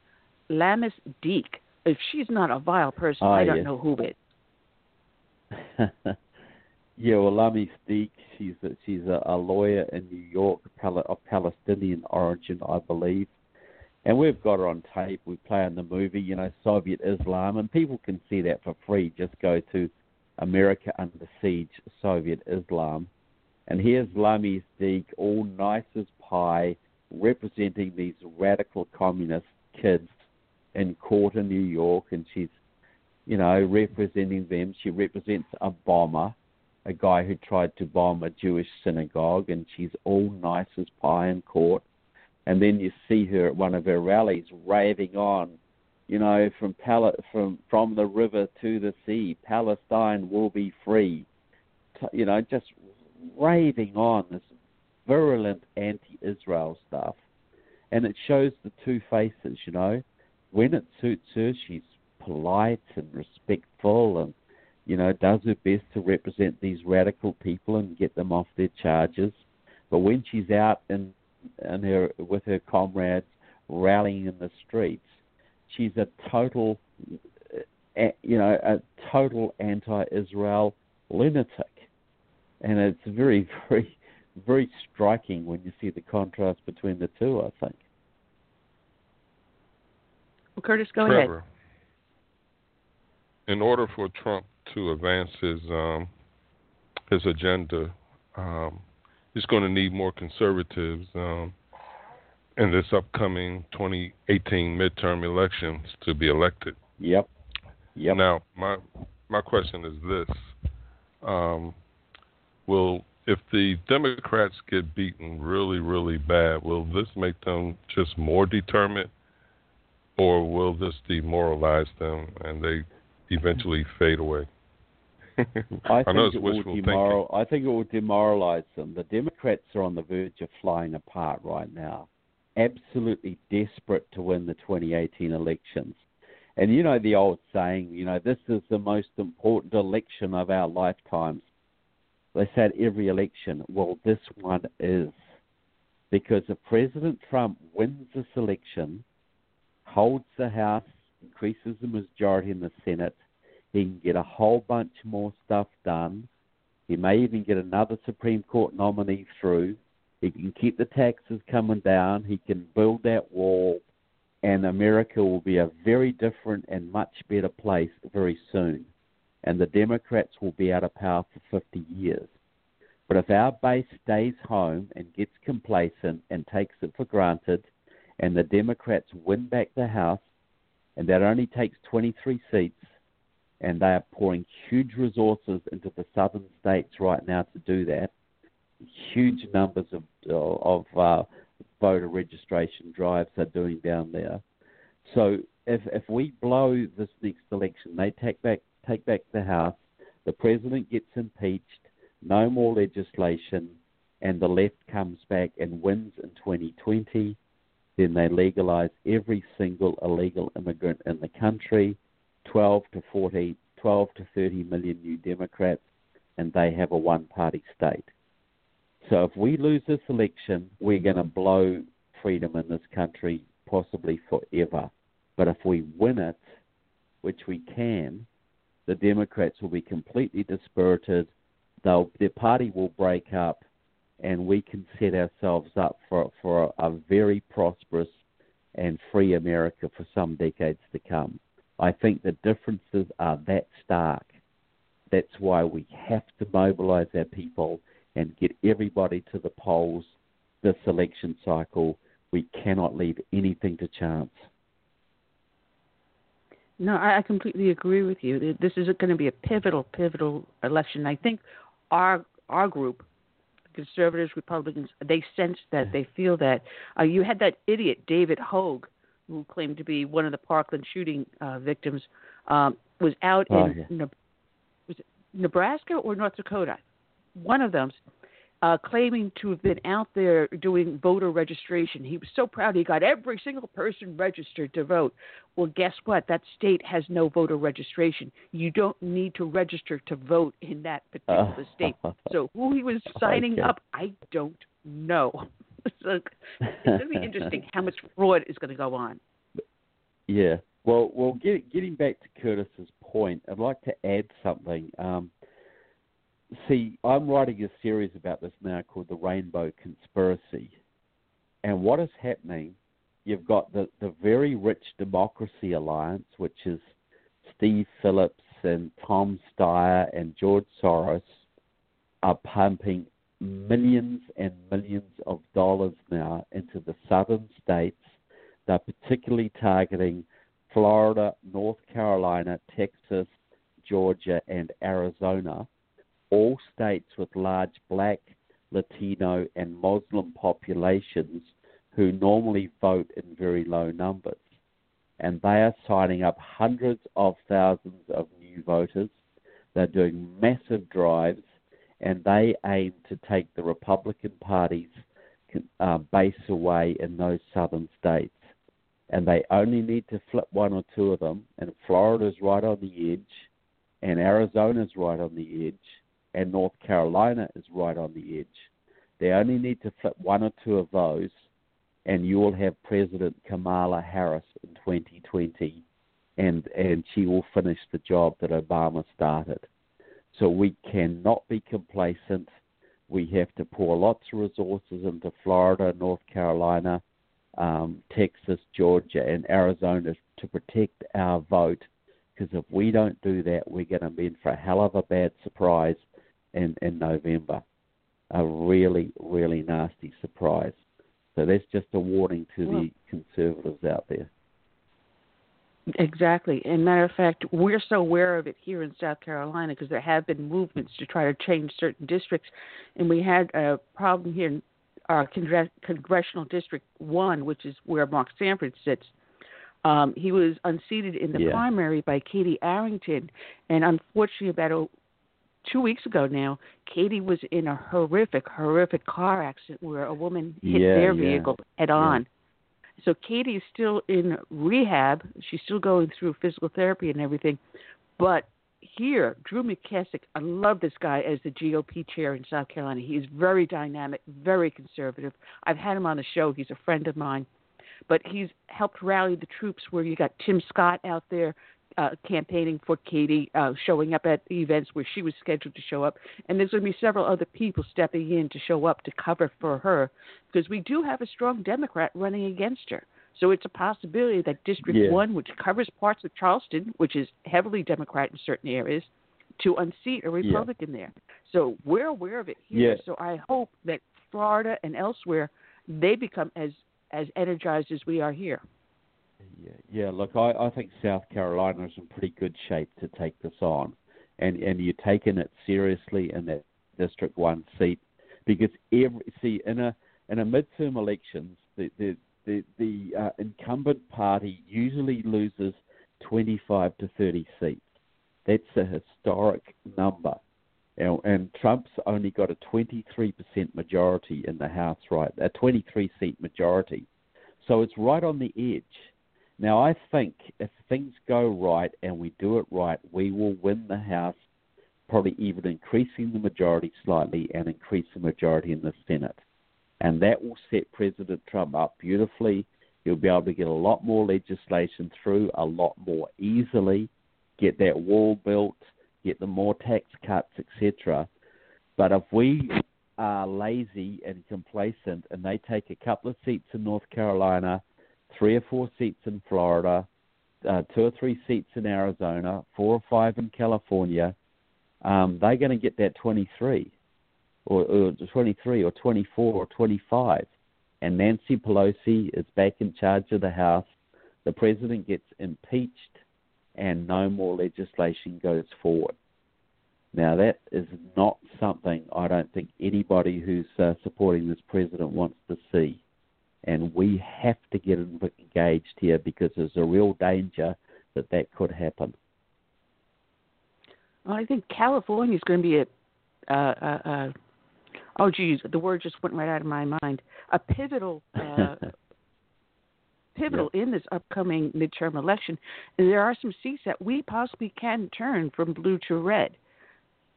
Speaker 2: Lamis Deek. If she's not a vile person,
Speaker 5: Ah,
Speaker 2: I don't
Speaker 5: yes.
Speaker 2: know who is.
Speaker 5: yeah, well, Lamis Deek, she's a, she's a, a lawyer in New York, Pal- of Palestinian origin, I believe. And we've got her on tape. We play in the movie, you know, Soviet Islam, and people can see that for free. Just go to America Under Siege, Soviet Islam. And here's Lamis Deek, all nice as pie, representing these radical communist kids in court in New York, and she's you know, representing them. She represents a bomber, a guy who tried to bomb a Jewish synagogue, and she's all nice as pie in court. And then you see her at one of her rallies raving on, you know, from Pal- from from the river to the sea, Palestine will be free. You know, just raving on this virulent anti-Israel stuff, and it shows the two faces. You know, when it suits her, she's polite and respectful and you know does her best to represent these radical people and get them off their charges. But when she's out in, in her with her comrades rallying in the streets she's a total uh, you know a total anti-israel lunatic. And it's very very very striking when you see the contrast between the two i think
Speaker 2: Well, Curtis, go ahead.
Speaker 3: In order for Trump to advance his um, his agenda, um, he's going to need more conservatives um, in this upcoming 2018 midterm elections to be elected.
Speaker 5: yep yep
Speaker 3: Now, my my question is this: um, Will if the Democrats get beaten really, really bad, will this make them just more determined, or will this demoralize them and they eventually fade away?
Speaker 5: I think it will demoral. I think it will demoralize them. The Democrats are on the verge of flying apart right now, absolutely desperate to win the 2018 elections. And you know the old saying, you know, this is the most important election of our lifetimes. They said every election. Well, this one is. Because if President Trump wins this election, holds the House, increases the majority in the Senate, he can get a whole bunch more stuff done. He may even get another Supreme Court nominee through. He can keep the taxes coming down. He can build that wall. And America will be a very different and much better place very soon. And the Democrats will be out of power for 50 years. But if our base stays home and gets complacent and takes it for granted, and the Democrats win back the House, and that only takes 23 seats, and they are pouring huge resources into the southern states right now to do that. Huge numbers of of uh, voter registration drives are doing down there. So if if we blow this next election, they take back take back the House, the president gets impeached, no more legislation, and the left comes back and wins in 2020, then they legalize every single illegal immigrant in the country 12 to 40, 12 to 30 million new Democrats, and they have a one party state. So if we lose this election, we're going to blow freedom in this country possibly forever. But if we win it, which we can, the Democrats will be completely dispirited. They'll, their party will break up, and we can set ourselves up for for a, a very prosperous and free America for some decades to come. I think the differences are that stark. That's why we have to mobilize our people and get everybody to the polls this election cycle. We cannot leave anything to chance.
Speaker 2: No, I, completely agree with you. This is going to be a pivotal, pivotal election. I think our our group, conservatives, Republicans, they sense that, they feel that. Uh, you had that idiot David Hogg, who claimed to be one of the Parkland shooting uh, victims, um, was out
Speaker 5: oh,
Speaker 2: in yeah. was it Nebraska or North Dakota, one of them, uh, claiming to have been out there doing voter registration. He was so proud he got every single person registered to vote. Well, guess what? That state has no voter registration. You don't need to register to vote in that particular uh, state. So who he was signing okay. up, I don't know. so it's going to be interesting how much fraud is going to go on.
Speaker 5: Yeah. Well, well, get, getting back to Curtis's point, I'd like to add something. Um, see, I'm writing a series about this now called The Rainbow Conspiracy. And what is happening, you've got the, the Very Rich Democracy Alliance, which is Steve Phillips and Tom Steyer and George Soros are pumping millions and millions of dollars now into the southern states. They're particularly targeting Florida, North Carolina, Texas, Georgia, and Arizona all states with large black, Latino, and Muslim populations who normally vote in very low numbers. And they are signing up hundreds of thousands of new voters. They're doing massive drives, and they aim to take the Republican Party's uh, base away in those southern states. And they only need to flip one or two of them, and Florida's right on the edge, and Arizona's right on the edge, and North Carolina is right on the edge. They only need to flip one or two of those, and you will have President Kamala Harris in 2020, and and she will finish the job that Obama started. So we cannot be complacent. We have to pour lots of resources into Florida, North Carolina, um, Texas, Georgia, and Arizona to protect our vote. Because if we don't do that, we're going to be in for a hell of a bad surprise in, in November. A really, really nasty surprise. So that's just a warning to well, the conservatives out there.
Speaker 2: Exactly. And matter of fact, we're so aware of it here in South Carolina because there have been movements to try to change certain districts, and we had a problem here in our congressional district one, which is where Mark Sanford sits. Um, he was unseated in the
Speaker 5: yeah.
Speaker 2: primary by Katie Arrington, and unfortunately, about a two weeks ago now, Katie was in a horrific, horrific car accident where a woman hit
Speaker 5: yeah,
Speaker 2: their
Speaker 5: yeah.
Speaker 2: vehicle head on. So Katie is still in rehab. She's still going through physical therapy and everything. But here, Drew McKissick, I love this guy as the GOP chair in South Carolina. He is very dynamic, very conservative. I've had him on the show. He's a friend of mine. But he's helped rally the troops where you got Tim Scott out there uh, campaigning for Katie, uh, showing up at events where she was scheduled to show up, and there's going to be several other people stepping in to show up to cover for her, because we do have a strong Democrat running against her. So it's a possibility that District
Speaker 5: yeah.
Speaker 2: One, which covers parts of Charleston, which is heavily Democrat in certain areas, to unseat a Republican
Speaker 5: yeah.
Speaker 2: there. So we're aware of it here.
Speaker 5: Yeah.
Speaker 2: So I hope that Florida and elsewhere they become as as energized as we are here.
Speaker 5: Yeah, yeah. Look, I, I think South Carolina is in pretty good shape to take this on, and and you're taking it seriously in that District One seat, because every see in a in a midterm elections, the the the, the uh, incumbent party usually loses 25 to 30 seats. That's a historic number. And, and Trump's only got a 23% majority in the House, right? A 23 seat majority. So it's right on the edge. Now, I think if things go right and we do it right, we will win the House, probably even increasing the majority slightly and increase the majority in the Senate. And that will set President Trump up beautifully. He'll be able to get a lot more legislation through a lot more easily, get that wall built, get the more tax cuts, etc. But if we are lazy and complacent and they take a couple of seats in North Carolina, three or four seats in Florida, uh, two or three seats in Arizona, four or five in California, um, they're going to get that 23 or, or 23 or 24 or 25. And Nancy Pelosi is back in charge of the House. The president gets impeached and no more legislation goes forward. Now, that is not something I don't think anybody who's uh, supporting this president wants to see. And we have to get engaged here because there's a real danger that that could happen.
Speaker 2: Well, I think California is going to be a, uh, uh, uh, oh, geez, the word just went right out of my mind. A pivotal, uh, pivotal in this upcoming midterm election. And there are some seats that we possibly can turn from blue to red.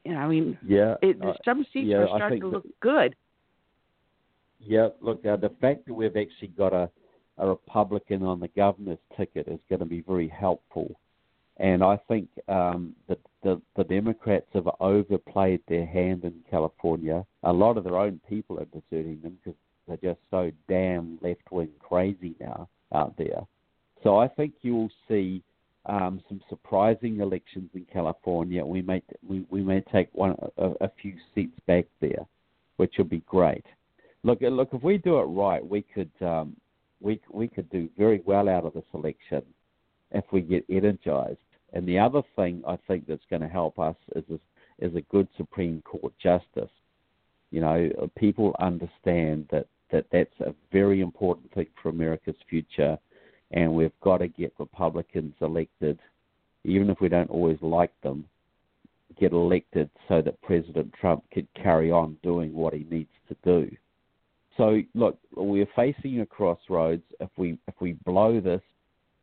Speaker 2: You know, I mean,
Speaker 5: yeah,
Speaker 2: it, some seats
Speaker 5: yeah,
Speaker 2: are starting to look good.
Speaker 5: Yeah, look, uh, the fact that we've actually got a, a Republican on the governor's ticket is going to be very helpful. And I think um, that the, the Democrats have overplayed their hand in California. A lot of their own people are deserting them because they're just so damn left wing crazy now out there. So I think you'll see um, some surprising elections in California. We may we, we may take one a, a few seats back there, which will be great. Look, look, if we do it right, we could um, we we could do very well out of this election if we get energized. And the other thing I think that's going to help us is a, is a good Supreme Court justice. You know, people understand that, that that's a very important thing for America's future and we've got to get Republicans elected, even if we don't always like them, get elected so that President Trump can carry on doing what he needs to do. So look, we're facing a crossroads. If we if we blow this,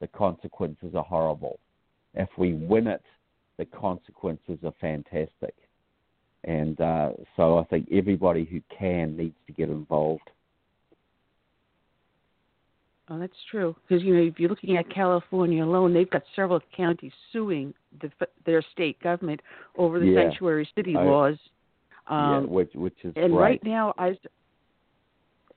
Speaker 5: the consequences are horrible. If we win it, the consequences are fantastic. And uh, so I think everybody who can needs to get involved.
Speaker 2: Oh, that's true. Because you know, if you're looking at California alone, they've got several counties suing the, their state government over the
Speaker 5: yeah.
Speaker 2: sanctuary city
Speaker 5: I,
Speaker 2: laws. Um,
Speaker 5: yeah, which which is
Speaker 2: and
Speaker 5: great.
Speaker 2: right now, I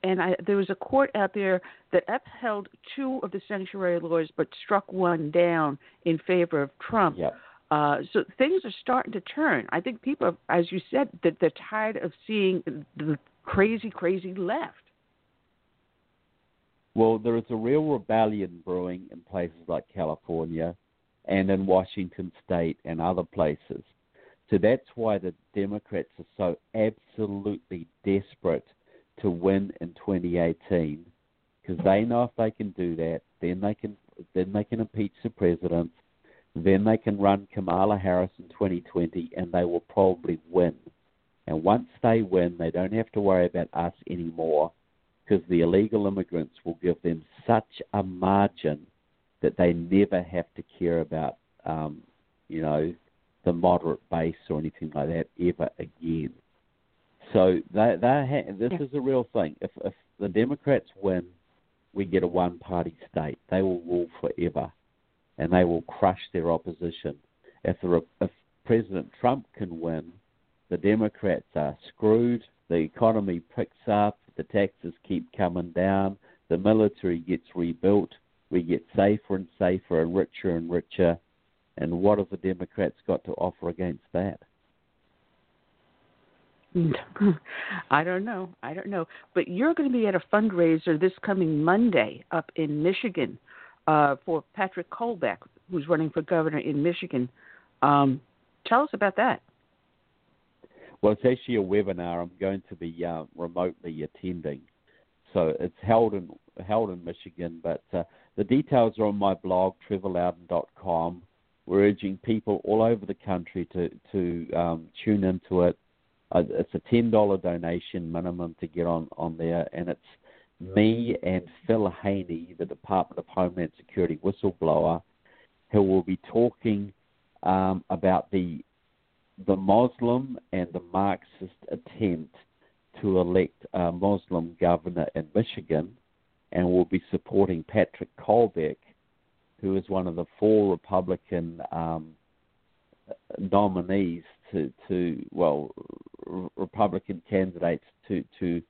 Speaker 2: and I, there was a court out there that upheld two of the sanctuary laws, but struck one down in favor of Trump.
Speaker 5: Yep.
Speaker 2: Uh, so things are starting to turn. I think people, as you said, that they're tired of seeing the crazy, crazy left.
Speaker 5: Well, there is a real rebellion brewing in places like California and in Washington state and other places. So that's why the Democrats are so absolutely desperate to win in 2018 because they know if they can do that, then they can then they can impeach the president, then they can run Kamala Harris in 2020, and they will probably win. And once they win, they don't have to worry about us anymore because the illegal immigrants will give them such a margin that they never have to care about, um, you know, the moderate base or anything like that ever again. So they, they ha- this yeah. is a real thing. If, if the Democrats win, we get a one-party state. They will rule forever, and they will crush their opposition. If, the, if President Trump can win, the Democrats are screwed. The economy picks up the taxes keep coming down, the military gets rebuilt, we get safer and safer and richer and richer. And what have the Democrats got to offer against that?
Speaker 2: I don't know. I don't know. But you're going to be at a fundraiser this coming Monday up in Michigan uh, for Patrick Colbeck, who's running for governor in Michigan. Um, tell us about that.
Speaker 5: Well, it's actually a webinar I'm going to be uh, remotely attending. So it's held in held in Michigan, but uh, the details are on my blog, trevorloudon.com. We're urging people all over the country to to um, tune into it. It's a ten dollar donation minimum to get on on there, and it's me and Phil Haney, the Department of Homeland Security whistleblower, who will be talking um, about the the Muslim and the Marxist attempt to elect a Muslim governor in Michigan, and will be supporting Patrick Colbeck, who is one of the four Republican um, nominees to, to well Republican candidates to to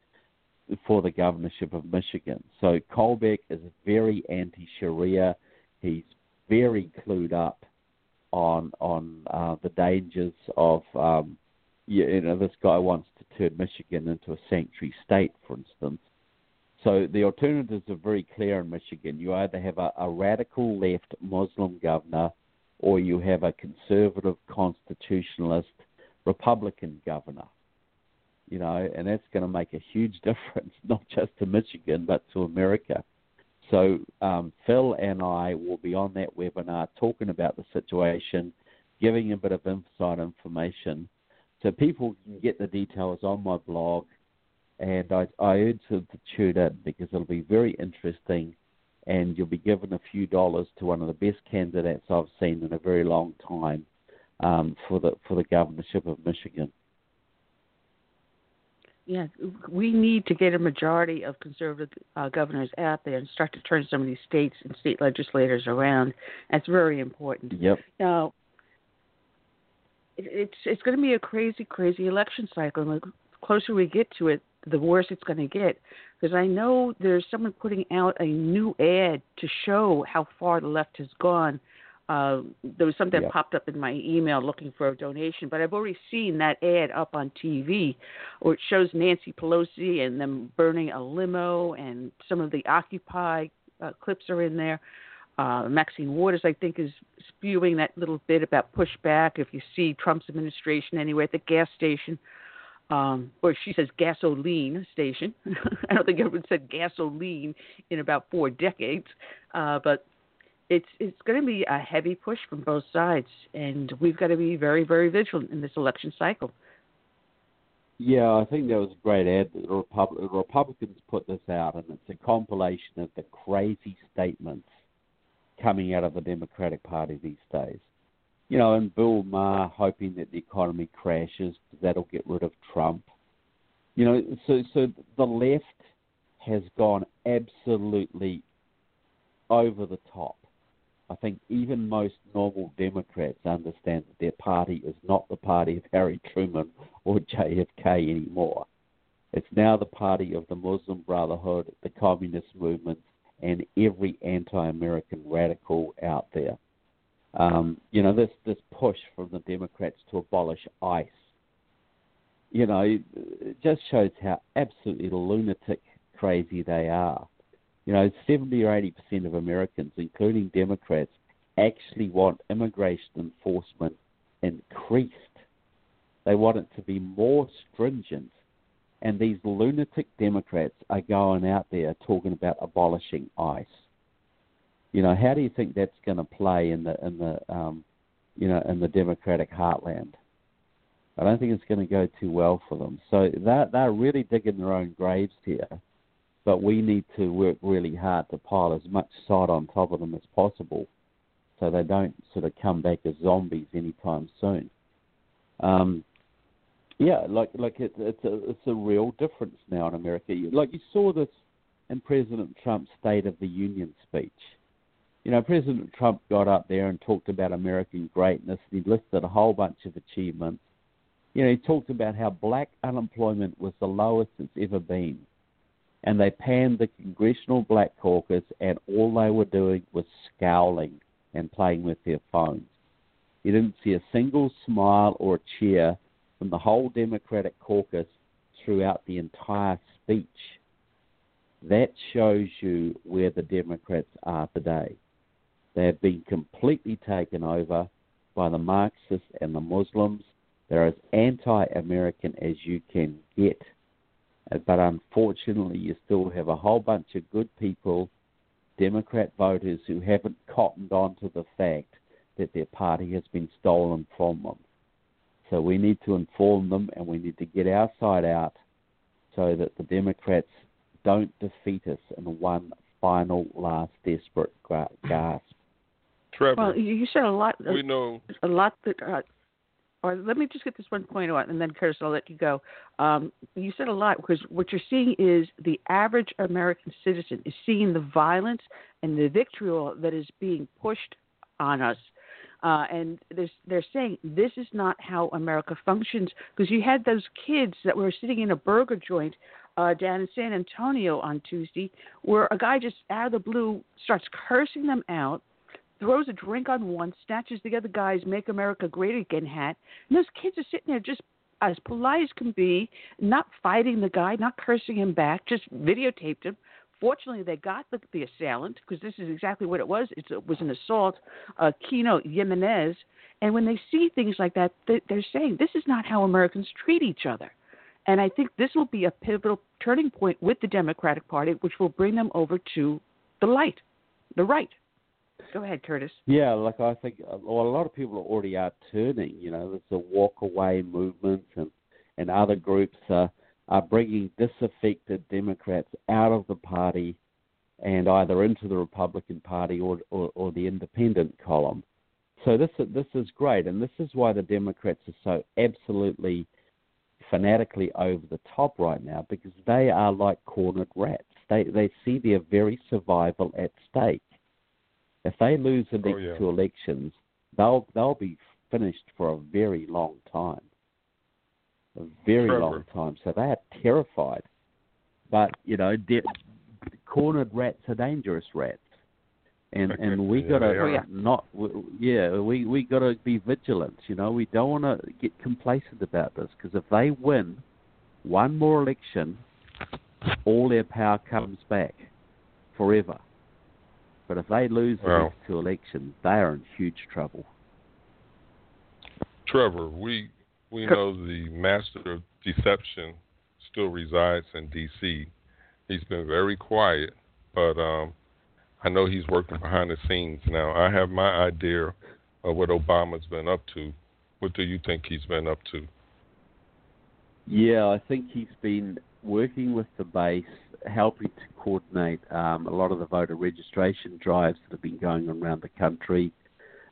Speaker 5: for the governorship of Michigan. So Colbeck is very anti-Sharia. He's very clued up on on uh, the dangers of um, you know this guy wants to turn Michigan into a sanctuary state, for instance. So the alternatives are very clear in Michigan. You either have a, a radical left Muslim governor, or you have a conservative constitutionalist Republican governor. You know, and that's going to make a huge difference, not just to Michigan, but to America. So um, Phil and I will be on that webinar talking about the situation, giving a bit of inside information, so people can get the details on my blog. And I, I urge them to tune in because it'll be very interesting, and you'll be given a few dollars to one of the best candidates I've seen in a very long time um, for the for the governorship of Michigan.
Speaker 2: Yeah, we need to get a majority of conservative uh, governors out there and start to turn some of these states and state legislators around. That's very important.
Speaker 5: Yep.
Speaker 2: Now, it's it's going to be a crazy, crazy election cycle. And the closer we get to it, the worse it's going to get. Because I know there's someone putting out a new ad to show how far the left has gone uh, there was something that popped up in my email looking for a donation, but I've already seen that ad up on TV, where it shows Nancy Pelosi and them burning a limo, and some of the Occupy uh, clips are in there. Uh, Maxine Waters, I think, is spewing that little bit about pushback if you see Trump's administration anywhere at the gas station. Um, or she says gasoline station. I don't think everyone said gasoline in about four decades. Uh, but it's it's going to be a heavy push from both sides, and we've got to be very very vigilant in this election cycle.
Speaker 5: Yeah, I think that was a great ad. The, Repub- the Republicans put this out, and it's a compilation of the crazy statements coming out of the Democratic Party these days. You know, and Bill Maher hoping that the economy crashes that'll get rid of Trump. You know, so so the left has gone absolutely over the top I think even most normal Democrats understand that their party is not the party of Harry Truman or JFK anymore. It's now the party of the Muslim Brotherhood, the communist movement, and every anti-American radical out there. Um, you know, this this push from the Democrats to abolish ICE, you know, it just shows how absolutely lunatic crazy they are. You know, 70 or 80 percent of Americans, including Democrats, actually want immigration enforcement increased. They want it to be more stringent. And these lunatic Democrats are going out there talking about abolishing ICE. You know, how do you think that's going to play in the in the um, you know in the Democratic heartland? I don't think it's going to go too well for them. So they're they're really digging their own graves here but we need to work really hard to pile as much sod on top of them as possible so they don't sort of come back as zombies anytime soon. Um, yeah, like like it, it's a it's a real difference now in America. Like you saw this in President Trump's State of the Union speech. You know, President Trump got up there and talked about American greatness. He listed a whole bunch of achievements. You know, he talked about how black unemployment was the lowest it's ever been and they panned the Congressional Black Caucus, and all they were doing was scowling and playing with their phones. You didn't see a single smile or a cheer from the whole Democratic caucus throughout the entire speech. That shows you where the Democrats are today. They have been completely taken over by the Marxists and the Muslims. They're as anti American as you can get uh, but unfortunately, you still have a whole bunch of good people, Democrat voters, who haven't cottoned on to the fact that their party has been stolen from them. So we need to inform them and we need to get our side out so that the Democrats don't defeat us in one final, last desperate gasp.
Speaker 3: Trevor,
Speaker 2: well, you said a lot.
Speaker 3: We know
Speaker 2: a lot that uh, or let me just get this one point out, and then Curtis, I'll let you go. Um, you said a lot because what you're seeing is the average American citizen is seeing the violence and the vitriol that is being pushed on us Uh, and they're, they're saying this is not how America functions because you had those kids that were sitting in a burger joint uh, down in San Antonio on Tuesday where a guy just out of the blue starts cursing them out, throws a drink on one, snatches the other guy's Make America Great Again hat, and those kids are sitting there just as polite as can be, not fighting the guy, not cursing him back, just videotaped him. Fortunately, they got the, the assailant because this is exactly what it was. It's, it was an assault, uh, Kino Jimenez. And when they see things like that, they, they're saying this is not how Americans treat each other. And I think this will be a pivotal turning point with the Democratic Party, which will bring them over to the light, the right. Go ahead, Curtis.
Speaker 5: Yeah, like I think uh, well, a lot of people already are turning. You know, there's a walk away movement, and and other groups are are bringing disaffected Democrats out of the party and either into the Republican Party or or, or the Independent column. So this this is great, and this is why the Democrats are so absolutely fanatically over the top right now because they are like cornered rats. They they see their very survival at stake. If they lose the oh, next
Speaker 3: oh, yeah.
Speaker 5: two elections, they'll they'll be finished for a very long time. A very
Speaker 3: Trevor.
Speaker 5: long time. So they are terrified. But you know, de- cornered rats are dangerous rats, and and we gotta
Speaker 3: they are.
Speaker 2: Oh, yeah.
Speaker 5: not yeah we we gotta be vigilant. You know, we don't want to get complacent about this because if they win one more election, all their power comes back forever. But if they lose the
Speaker 3: Well-
Speaker 5: next two elections, they are in huge trouble.
Speaker 3: Trevor, we we know the master of deception still resides in D.C. He's been very quiet, but um, I know he's working behind the scenes now. I have my idea of what Obama's been up to. What do you think he's been up to?
Speaker 5: Yeah, I think he's been working with the base, helping to coordinate um, a lot of the voter registration drives that have been going on around the country.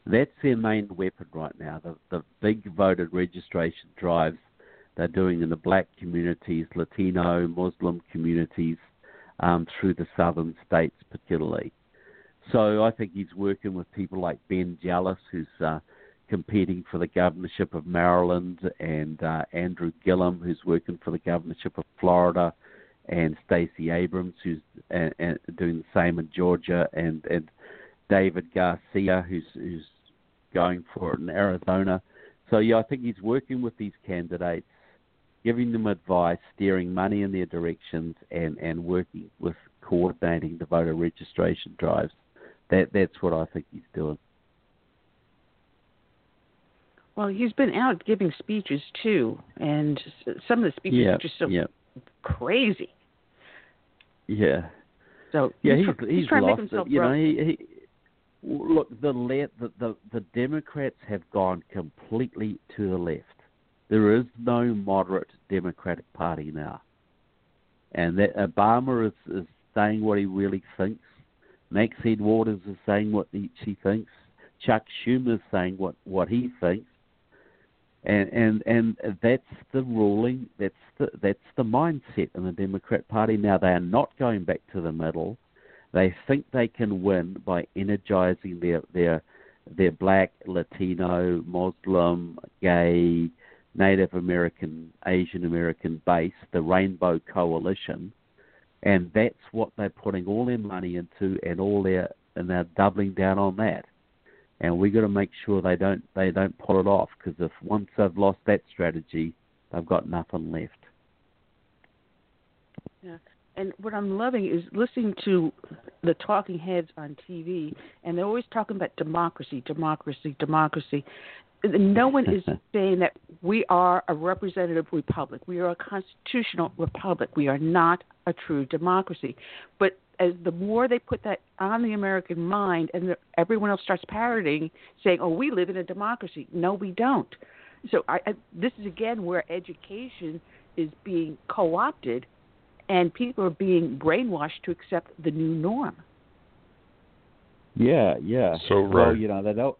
Speaker 5: That's their main weapon right now. The, the big voter registration drives they're doing in the black communities, Latino, Muslim communities, um, through the southern states particularly. So I think he's working with people like Ben Jealous, who's uh, competing for the governorship of Maryland, and uh, Andrew Gillum, who's working for the governorship of Florida, and Stacey Abrams, who's doing the same in Georgia, and and David Garcia, who's who's going for it in Arizona. So yeah, I think he's working with these candidates, giving them advice, steering money in their directions, and and working with coordinating the voter registration drives. That that's what I think he's doing.
Speaker 2: Well, he's been out giving speeches too, and some of the speeches
Speaker 5: Yeah,
Speaker 2: are just so
Speaker 5: yeah,
Speaker 2: crazy.
Speaker 5: yeah.
Speaker 2: So
Speaker 5: Yeah,
Speaker 2: he's,
Speaker 5: he's, he's,
Speaker 2: trying to
Speaker 5: lost
Speaker 2: make himself
Speaker 5: it. You know, he, he look the, le- the the the Democrats have gone completely to the left. There is no moderate Democratic Party now, and that Obama is, is saying what he really thinks. Max Waters is saying what he, she thinks. Chuck Schumer is saying what what he thinks. And, and and that's the ruling. That's the that's the mindset in the Democrat Party now. They are not going back to the middle. They think they can win by energizing their their their black, Latino, Muslim, gay, Native American, Asian American base, the Rainbow Coalition, and that's what they're putting all their money into, and all their and they're doubling down on that. And we got to make sure they don't they don't pull it off because if once they've lost that strategy, they've got nothing left.
Speaker 2: Yeah. And what I'm loving is listening to the talking heads on TV, and they're always talking about democracy, democracy, democracy. No one is saying that we are a representative republic. We are a constitutional republic. We are not a true democracy. But as the more they put that on the American mind, and the, everyone else starts parroting, saying, "Oh, we live in a democracy." No, we don't. So I, I, this is again where education is being co-opted and people are being brainwashed to accept the new norm.
Speaker 5: Yeah, yeah.
Speaker 3: So
Speaker 5: Well,
Speaker 3: right.
Speaker 5: you know they don't.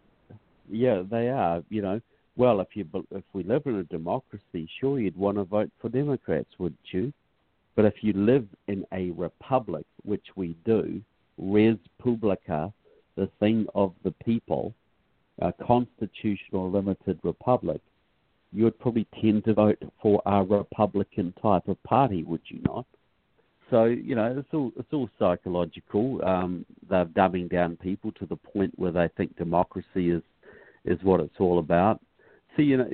Speaker 5: Yeah, they are. You know, well, if you if we live in a democracy, sure you'd want to vote for Democrats, wouldn't you? But if you live in a republic, which we do, res publica, the thing of the people, a constitutional limited republic, you would probably tend to vote for a Republican type of party, would you not? So you know, it's all it's all psychological. Um, they're dumbing down people to the point where they think democracy is is what it's all about. See, you know,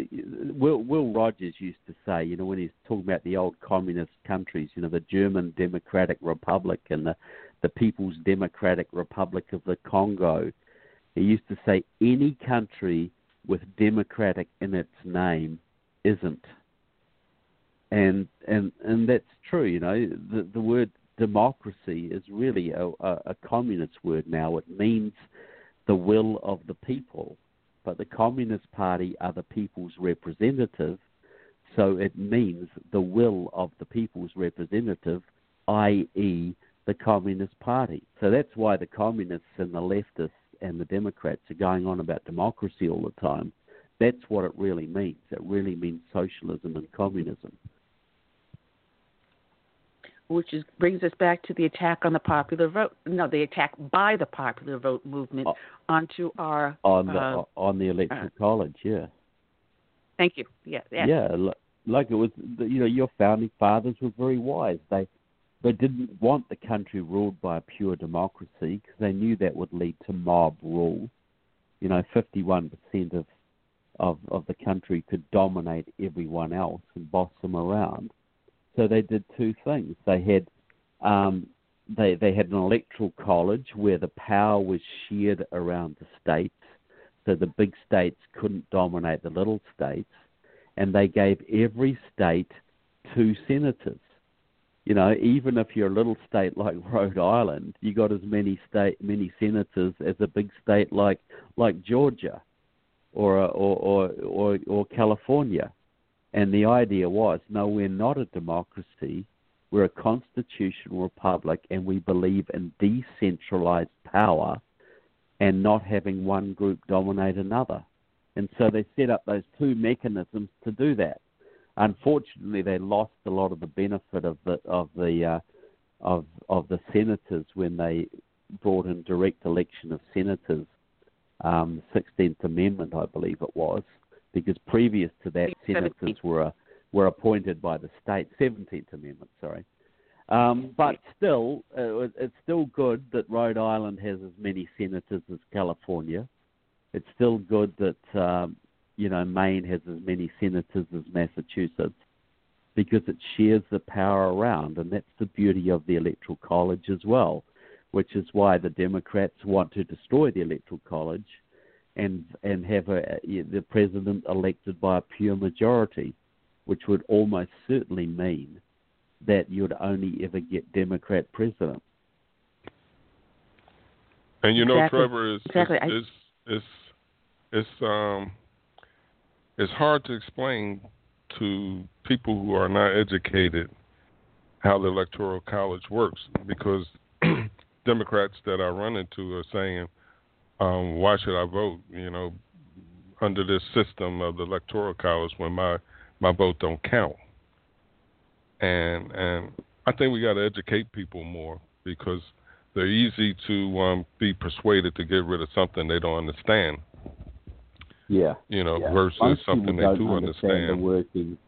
Speaker 5: Will, Will Rogers used to say, you know, when he's talking about the old communist countries, you know, the German Democratic Republic and the the People's Democratic Republic of the Congo. He used to say any country with democratic in its name isn't and and and that's true. You know, the the word democracy is really a, a, a communist word now. It means the will of the people, but the Communist Party are the people's representative, so it means the will of the people's representative, i.e., the Communist Party. So that's why the communists and the leftists and the Democrats are going on about democracy all the time. That's what it really means. It really means socialism and communism
Speaker 2: which is, brings us back to the attack on the popular vote. No, the attack by the popular vote movement uh, onto our
Speaker 5: on the uh, on the electoral uh, college. Yeah.
Speaker 2: Thank you. Yeah. Yeah.
Speaker 5: yeah like it was, you know, your founding fathers were very wise. They they didn't want the country ruled by a pure democracy because they knew that would lead to mob rule. You know, 51% of, of of the country could dominate everyone else and boss them around. So they did two things. They had um, they they had an electoral college where the power was shared around the states, so the big states couldn't dominate the little states, and they gave every state two senators. You know, even if you're a little state like Rhode Island, you got as many state many senators as a big state like like Georgia, or or or or, or California. And the idea was no, we're not a democracy. We're a constitutional republic, and we believe in decentralized power and not having one group dominate another. And so they set up those two mechanisms to do that. Unfortunately, they lost a lot of the benefit of the of the uh, of of the senators when they brought in direct election of senators, um, 16th Amendment, I believe it was, because previous to that, senators were were appointed by the state. Seventeenth Amendment, sorry. Um, but still, uh, it's still good that Rhode Island has as many senators as California. It's still good that um, you know Maine has as many senators as Massachusetts because it shares the power around, and that's the beauty of the electoral college as well, which is why the Democrats want to destroy the electoral college and and have a, the president elected by a pure majority, which would almost certainly mean that you'd only ever get Democrat president.
Speaker 3: And you know,
Speaker 2: exactly.
Speaker 3: Trevor, is
Speaker 2: exactly.
Speaker 3: is is it's um it's hard to explain to people who are not educated how the electoral college works because Democrats that I run into are saying um, why should I vote? You know, under this system of the electoral college when my my vote don't count. And and I think we got to educate people more because they're easy to um, be persuaded to get rid of something they don't understand.
Speaker 5: Yeah.
Speaker 3: You know,
Speaker 5: yeah.
Speaker 3: versus
Speaker 5: Most
Speaker 3: something they do understand.
Speaker 5: understand. The working.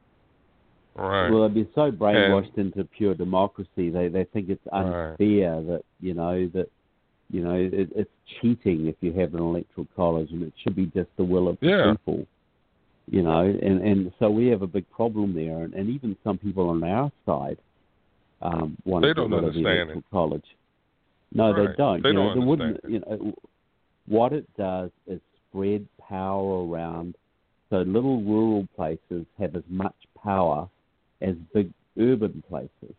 Speaker 3: Right.
Speaker 5: Well, they've been so brainwashed and, into pure democracy. They they think it's unfair
Speaker 3: right.
Speaker 5: that you know that you know, it, it's cheating if you have an electoral college, and it should be just the will of the
Speaker 3: yeah.
Speaker 5: people. You know, and and so we have a big problem there, and, and even some people on our side um, want
Speaker 3: they
Speaker 5: to
Speaker 3: don't
Speaker 5: of the
Speaker 3: electoral
Speaker 5: it. college. No,
Speaker 3: right.
Speaker 5: they don't.
Speaker 3: They
Speaker 5: you
Speaker 3: don't
Speaker 5: know,
Speaker 3: understand.
Speaker 5: wouldn't. You know, what it does is spread power around, so little rural places have as much power as big urban places.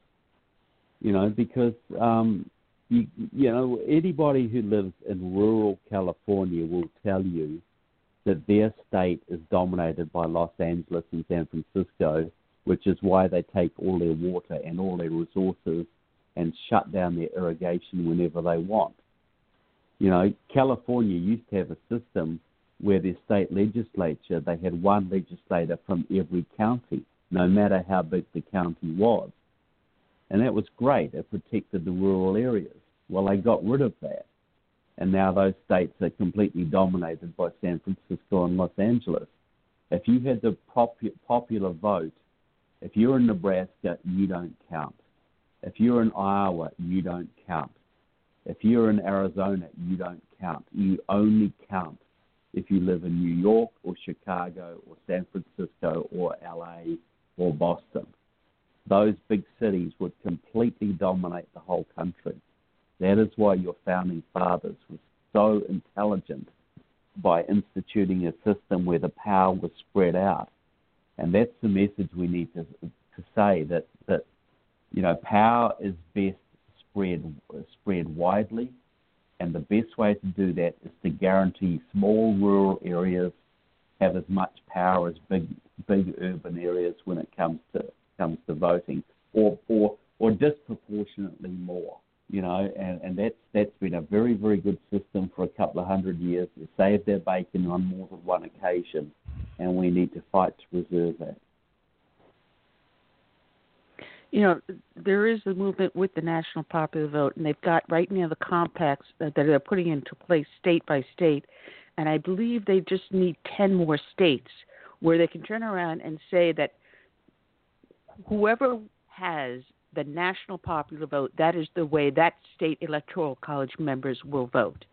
Speaker 5: You know, because um, you, you know, anybody who lives in rural California will tell you that their state is dominated by Los Angeles and San Francisco, which is why they take all their water and all their resources and shut down their irrigation whenever they want. You know, California used to have a system where their state legislature, they had one legislator from every county, no matter how big the county was. And that was great. It protected the rural areas. Well, they got rid of that. and now those states are completely dominated by San Francisco and Los Angeles. If you had the popu- popular vote, if you're in Nebraska, you don't count. If you're in Iowa, you don't count. If you're in Arizona, you don't count. You only count if you live in New York or Chicago or San Francisco or LA or Boston. Those big cities would completely dominate the whole country. That is why your founding fathers were so intelligent by instituting a system where the power was spread out. And that's the message we need to, to say that, that you know power is best spread spread widely, and the best way to do that is to guarantee small rural areas have as much power as big big urban areas when it comes to comes to voting, or or or disproportionately more you know, and, and that's that's been a very very good system for a couple of hundred years. They saved their bacon on more than one occasion, and we need to fight to preserve that.
Speaker 2: You know, there is a movement with the national popular vote, and they've got right now the compacts that they're putting into place state by state, and I believe they just need ten more states where they can turn around and say that whoever has the national popular vote, that is the way that state electoral college members will vote,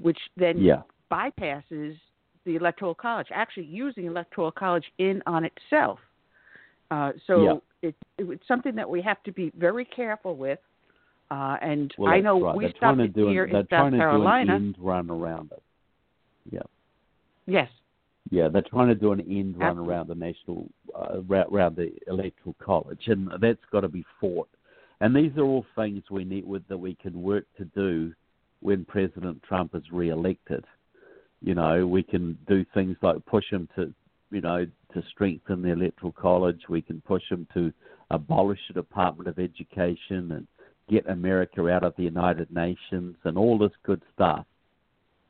Speaker 2: which then
Speaker 5: yeah.
Speaker 2: bypasses the electoral college, actually using electoral college in on itself. Uh, so
Speaker 5: yeah.
Speaker 2: it, it, it's something that we have to be very careful with. Uh, and
Speaker 5: well,
Speaker 2: I know
Speaker 5: right.
Speaker 2: we
Speaker 5: they're
Speaker 2: stopped
Speaker 5: trying to do
Speaker 2: here
Speaker 5: an,
Speaker 2: in
Speaker 5: they're
Speaker 2: South
Speaker 5: trying to
Speaker 2: Carolina.
Speaker 5: Do an end run around it. Yeah.
Speaker 2: Yes.
Speaker 5: Yeah, they're trying to do an end run
Speaker 2: Absolutely.
Speaker 5: around the national, uh, around the electoral college, and that's got to be fought. And these are all things we need with, that we can work to do when President Trump is re-elected. You know, we can do things like push him to, you know, to strengthen the electoral college. We can push him to abolish the Department of Education and get America out of the United Nations and all this good stuff.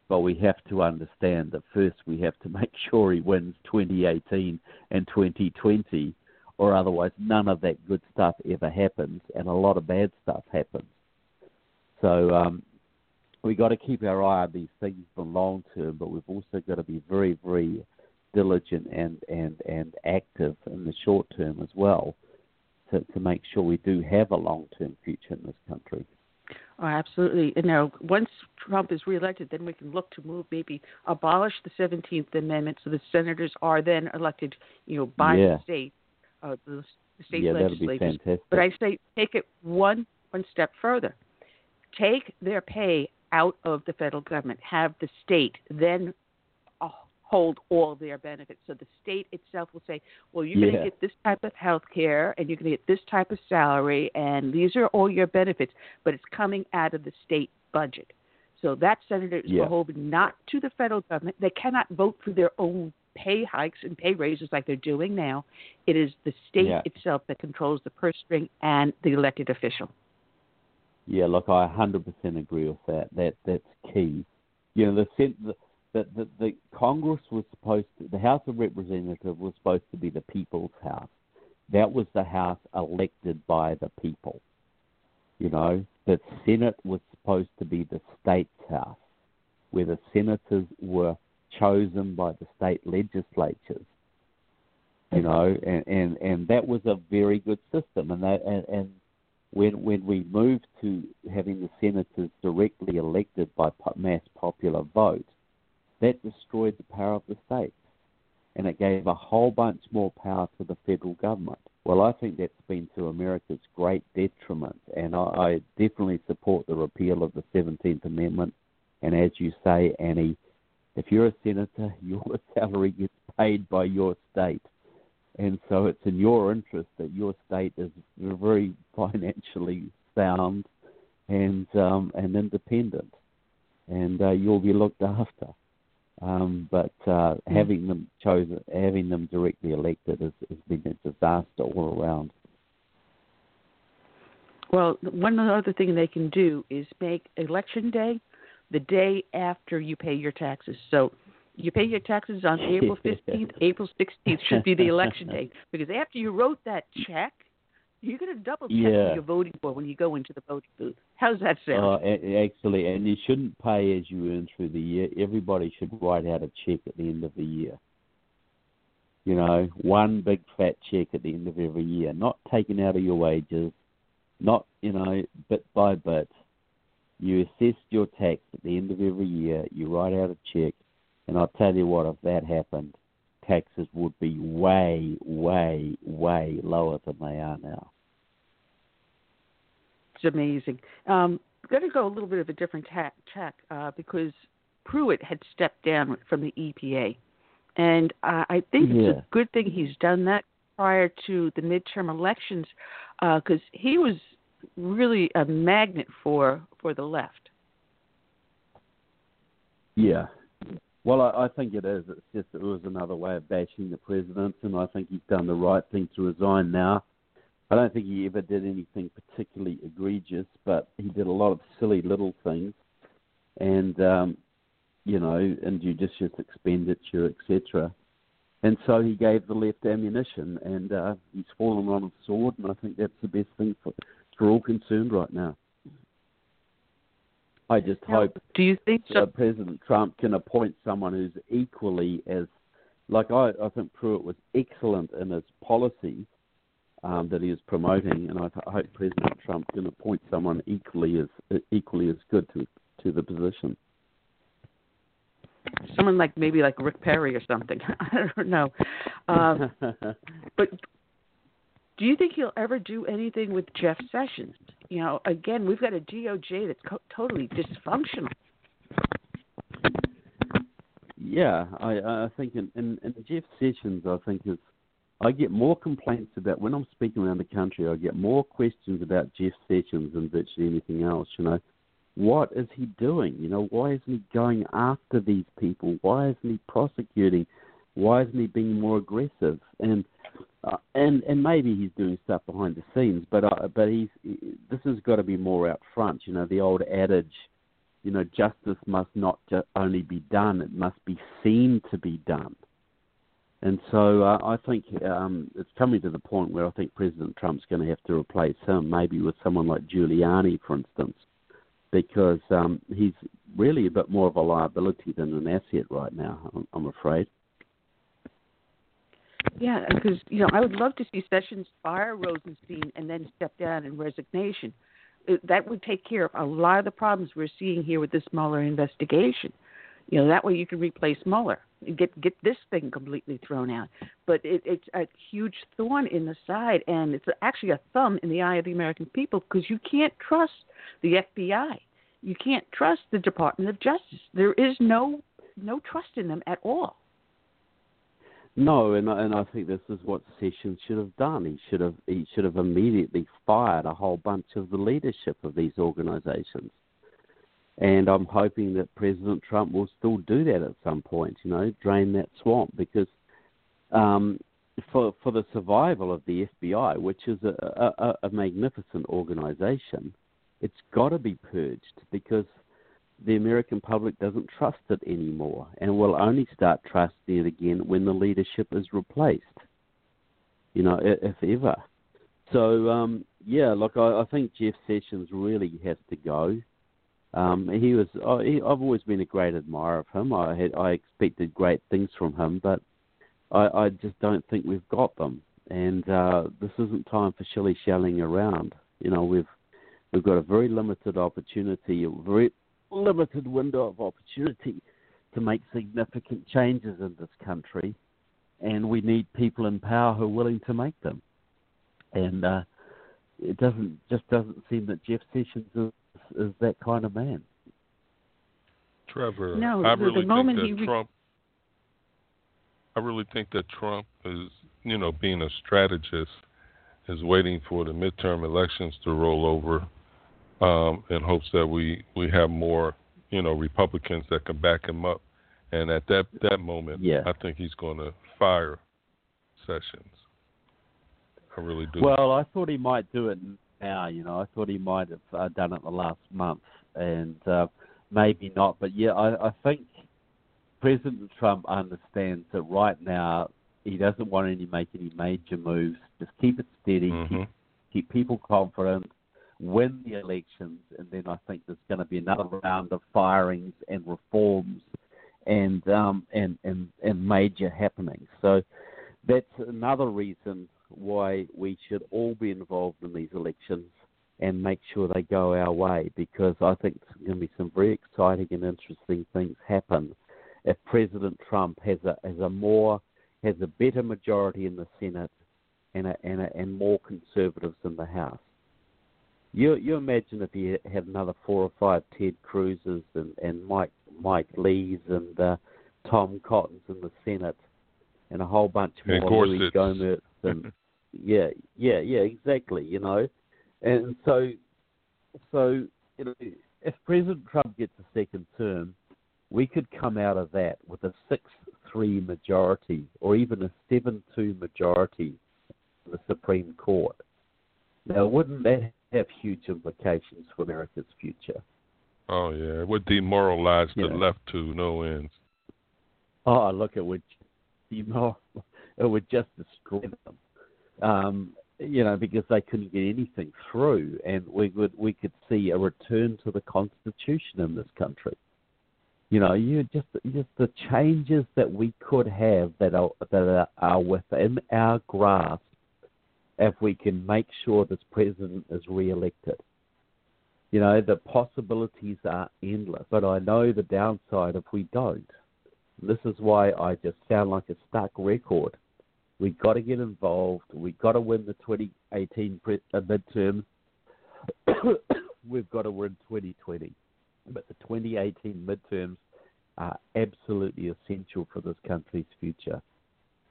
Speaker 5: But we have to understand that first we have to make sure he wins 2018 and 2020, or otherwise none of that good stuff ever happens, and a lot of bad stuff happens. So um, we got to keep our eye on these things for long term, but we've also got to be very, very diligent and and and active in the short term as well, to to make sure we do have a long term future in this country.
Speaker 2: Oh, absolutely. And now, once Trump is reelected, then we can look to move, maybe abolish the Seventeenth Amendment, so the senators are then elected, you know, by
Speaker 5: Yeah.
Speaker 2: the state, uh, the, state
Speaker 5: yeah,
Speaker 2: legislatures. But I say take it one one step further. Take their pay out of the federal government. Have the state then hold all their benefits. So the state itself will say, "Well, you're going to get this type of health care, and you're going to get this type of salary, and these are all your benefits, but it's coming out of the state budget." So that senator is
Speaker 5: Yeah.
Speaker 2: beholden not to the federal government. They cannot vote for their own pay hikes and pay raises like they're doing now. It is the state
Speaker 5: Yeah.
Speaker 2: itself that controls the purse string and the elected official.
Speaker 5: Yeah, look, I 100% agree with that. That that's key. You know, the sen- the, the, the, the Congress was supposed to, the House of Representatives was supposed to be the people's house. That was the house elected by the people. You know, the Senate was supposed to be the state's house, where the senators were chosen by the state legislatures. You know, and and, and that was a very good system, and that and, and when when we moved to having the senators directly elected by mass popular vote, that destroyed the power of the states, and it gave a whole bunch more power to the federal government. Well, I think that's been to America's great detriment, and I, I definitely support the repeal of the Seventeenth Amendment. And as you say, Annie, if you're a senator, your salary gets paid by your state. And so it's in your interest that your state is very financially sound and um, and independent, and uh, you'll be looked after. Um, but uh, having them chosen, having them directly elected, has, has been a disaster all around.
Speaker 2: Well, one other thing they can do is make election day the day after you pay your taxes. So you pay your taxes on April 15th, April 16th should be the election day. Because after you wrote that check, You're going to double check
Speaker 5: Yeah.
Speaker 2: who you're voting for when you go into the voting booth. How's that sound?
Speaker 5: Uh, actually, and you shouldn't pay as you earn through the year. Everybody should write out a check at the end of the year. You know, one big fat check at the end of every year, not taken out of your wages, not you know bit by bit. You assess your tax at the end of every year. You write out a check, and I'll tell you what, if that happened, taxes would be way, way, way lower than they are now.
Speaker 2: It's amazing. Um, going to go a little bit of a different tack, tack uh, because Pruitt had stepped down from the EPA, and uh, I think it's a good thing he's done that prior to the midterm elections, because he was really a magnet for for the left.
Speaker 5: Yeah. Well, I, I think it is. It's just it was another way of bashing the president, and I think he's done the right thing to resign now. I don't think he ever did anything particularly egregious, but he did a lot of silly little things, and um, you know, injudicious expenditure, etc. And so he gave the left ammunition, and uh, he's fallen on his sword, and I think that's the best thing for for all concerned right now. I just
Speaker 2: Now,
Speaker 5: hope
Speaker 2: Do you think so?
Speaker 5: uh, President Trump can appoint someone who's equally as, like I, I think Pruitt was excellent in his policies um, that he is promoting, and I, I hope President Trump can appoint someone equally as equally as good to to the position.
Speaker 2: Someone like maybe like Rick Perry or something. I don't know. Um, but do you think he'll ever do anything with Jeff Sessions? You know, again, we've got a DOJ that's co- totally dysfunctional.
Speaker 5: yeah, I, I think in, in, in Jeff Sessions, I think is I get more complaints about when I'm speaking around the country. I get more questions about Jeff Sessions than virtually anything else. You know, what is he doing? You know, why isn't he going after these people? Why isn't he prosecuting? Why isn't he being more aggressive? And uh, and and maybe he's doing stuff behind the scenes, but uh, but he's this has got to be more out front. You know, the old adage, you know, justice must not ju- only be done; it must be seen to be done. And so uh, I think um, it's coming to the point where I think President Trump's going to have to replace him, maybe with someone like Giuliani, for instance, because um, he's really a bit more of a liability than an asset right now. I'm, I'm afraid.
Speaker 2: Yeah, because you know, I would love to see Sessions fire Rosenstein and then step down in resignation. That would take care of a lot of the problems we're seeing here with this Mueller investigation. You know, that way you can replace Mueller, and get get this thing completely thrown out. But it, it's a huge thorn in the side, and it's actually a thumb in the eye of the American people because you can't trust the FBI, you can't trust the Department of Justice. There is no no trust in them at all.
Speaker 5: No, and I- and I think this is what Sessions should have done. He should have he should have immediately fired a whole bunch of the leadership of these organisations. And I'm hoping that President Trump will still do that at some point. You know, drain that swamp because um, for for the survival of the FBI, which is a, a, a magnificent organisation, it's got to be purged because the American public doesn't trust it anymore and will only start trusting it again when the leadership is replaced. You know, if ever. So um, yeah, look, I, I think Jeff Sessions really has to go. Um, he was. I, he, I've always been a great admirer of him. I had. I expected great things from him, but I, I just don't think we've got them. And uh, this isn't time for shilly shallying around. You know, we've we've got a very limited opportunity, a very limited window of opportunity to make significant changes in this country, and we need people in power who are willing to make them. And uh, it doesn't just doesn't seem that Jeff Sessions is, is that kind of man.
Speaker 3: Trevor,
Speaker 2: No,
Speaker 3: I
Speaker 2: the- the
Speaker 3: really think
Speaker 2: moment
Speaker 3: that
Speaker 2: he re-
Speaker 3: Trump. I really think that Trump is, you know, being a strategist, is waiting for the midterm elections to roll over, um, in hopes that we we have more, you know, Republicans that can back him up, and at that that moment,
Speaker 5: Yeah.
Speaker 3: I think he's going to fire Sessions. I really do.
Speaker 5: Well, I thought he might do it now. You know, I thought he might have uh, done it the last month, and uh, maybe not. But yeah, I, I think President Trump understands that right now he doesn't want to make any major moves. Just keep it steady,
Speaker 3: Mhm.
Speaker 5: keep keep people confident, win the elections, and then I think there's going to be another round of firings and reforms and um, and and and major happenings. So that's another reason why we should all be involved in these elections and make sure they go our way because I think there's going to be some very exciting and interesting things happen if President Trump has a has a more has a better majority in the Senate and a, and a, and more conservatives in the House. You you imagine if you had another four or five Ted Cruz's and and Mike Mike Lee's and uh, Tom Cottons in the Senate and a whole bunch more Louis Gohmert and yeah yeah yeah exactly you know and so, so you know, if President Trump gets a second term, we could come out of that with a six-three majority, or even a seven-two majority in the Supreme Court. Now, wouldn't that have huge implications for America's future?
Speaker 3: Oh yeah, it would demoralize the left to no ends.
Speaker 5: Oh, look, it would demoralize. It would just destroy them. Um, you know, because they couldn't get anything through, and we would we could see a return to the constitution in this country. You know, you just just the changes that we could have that are that are within our grasp if we can make sure this president is re-elected. You know, the possibilities are endless, but I know the downside if we don't. This is why I just sound like a stuck record We've got to get involved. We've got to win the 2018 pre- uh, midterms. We've got to win 2020. But the 2018 midterms are absolutely essential for this country's future.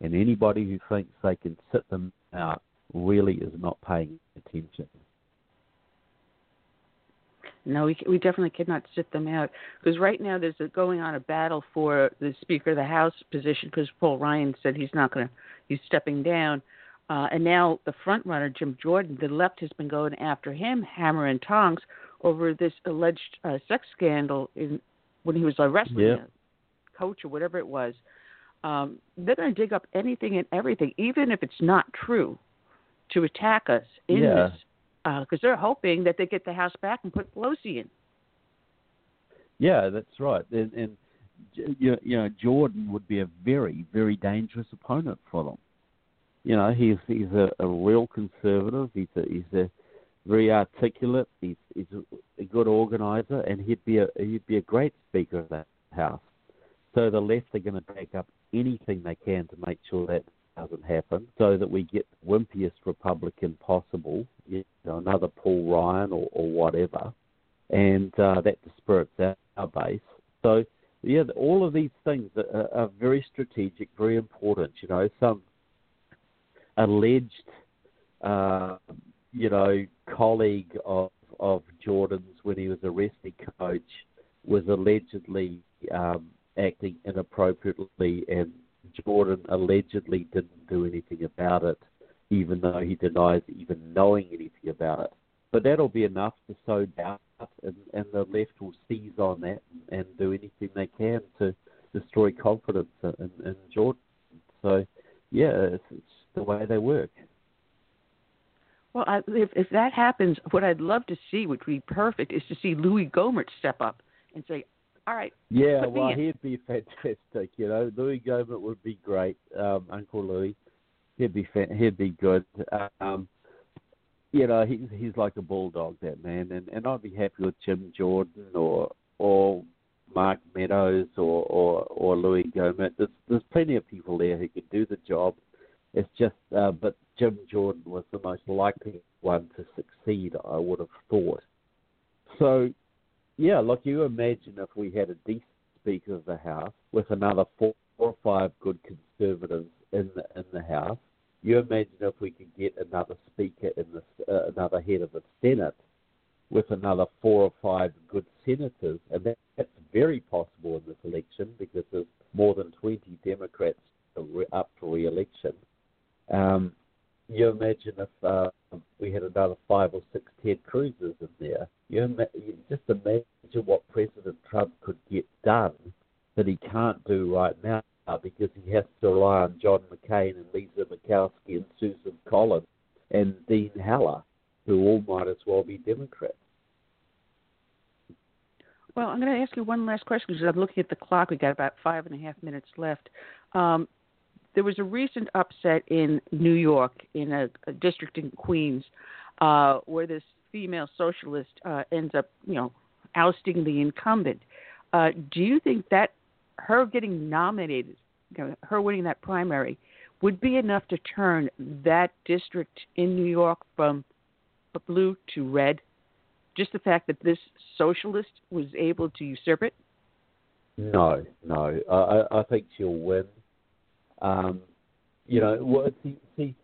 Speaker 5: And anybody who thinks they can sit them out really is not paying attention.
Speaker 2: No, we we definitely cannot sit them out because right now there's a, going on a battle for the Speaker of the House position because Paul Ryan said he's not going to he's stepping down, uh, and now the front runner Jim Jordan, the left has been going after him hammer and tongs over this alleged uh, sex scandal in when he was arrested,
Speaker 5: yeah.
Speaker 2: coach or whatever it was. Um, they're going to dig up anything and everything, even if it's not true, to attack us in
Speaker 5: yeah.
Speaker 2: this because uh, they're hoping that they get the House back and put Pelosi in.
Speaker 5: Yeah, that's right. And, and you know, Jordan would be a very, very dangerous opponent for them. You know, he's he's a, a real conservative. He's a he's a very articulate. He's he's a, a good organizer, and he'd be a he'd be a great speaker of that house. So the left are going to back up anything they can to make sure that doesn't happen, so that we get the wimpiest Republican possible, you know, another Paul Ryan or, or whatever, and uh, that dispirits our, our base. So, yeah, all of these things are, are very strategic, very important. You know, some alleged, uh, you know, colleague of of Jordan's when he was a wrestling coach was allegedly um, acting inappropriately and Jordan allegedly didn't do anything about it, even though he denies even knowing anything about it. But that'll be enough to sow doubt, and, and the left will seize on that and do anything they can to destroy confidence in, in Jordan. So, yeah, it's, it's the way they work.
Speaker 2: Well, I, if if that happens, what I'd love to see, which would be perfect, is to see Louis Gohmert step up and say, all right.
Speaker 5: Yeah, well, he'd be fantastic. You know, Louis Gohmert would be great. Um, Uncle Louis, he'd be fan- he'd be good. Um, you know, he's he's like a bulldog, that man, and and I'd be happy with Jim Jordan or or Mark Meadows or or or Louis Gohmert. There's there's plenty of people there who could do the job. It's just, uh, but Jim Jordan was the most likely one to succeed. I would have thought. So yeah, look, you imagine if we had a decent Speaker of the House with another four or five good conservatives in the in the House. You imagine if we could get another Speaker in the uh, another head of the Senate with another four or five good senators, and that, that's very possible in this election because there's more than 20 Democrats up for re-election. Um, you imagine if uh, we had another five or six Ted Cruz's in there. You, ima- you just imagine what President Trump could get done that he can't do right now because he has to rely on John McCain and Lisa Murkowski and Susan Collins and Dean Heller. who all might as well be Democrats.
Speaker 2: Well, I'm going to ask you one last question because I'm looking at the clock. We've got about five and a half minutes left. Um, there was a recent upset in New York, in a, a district in Queens, uh, where this female socialist uh, ends up, you know, ousting the incumbent. Uh, do you think that her getting nominated, you know, her winning that primary, would be enough to turn that district in New York from blue to red? Just the fact that this socialist was able to usurp it?
Speaker 5: No, no. I, I think she'll win. Um, you know, what, see,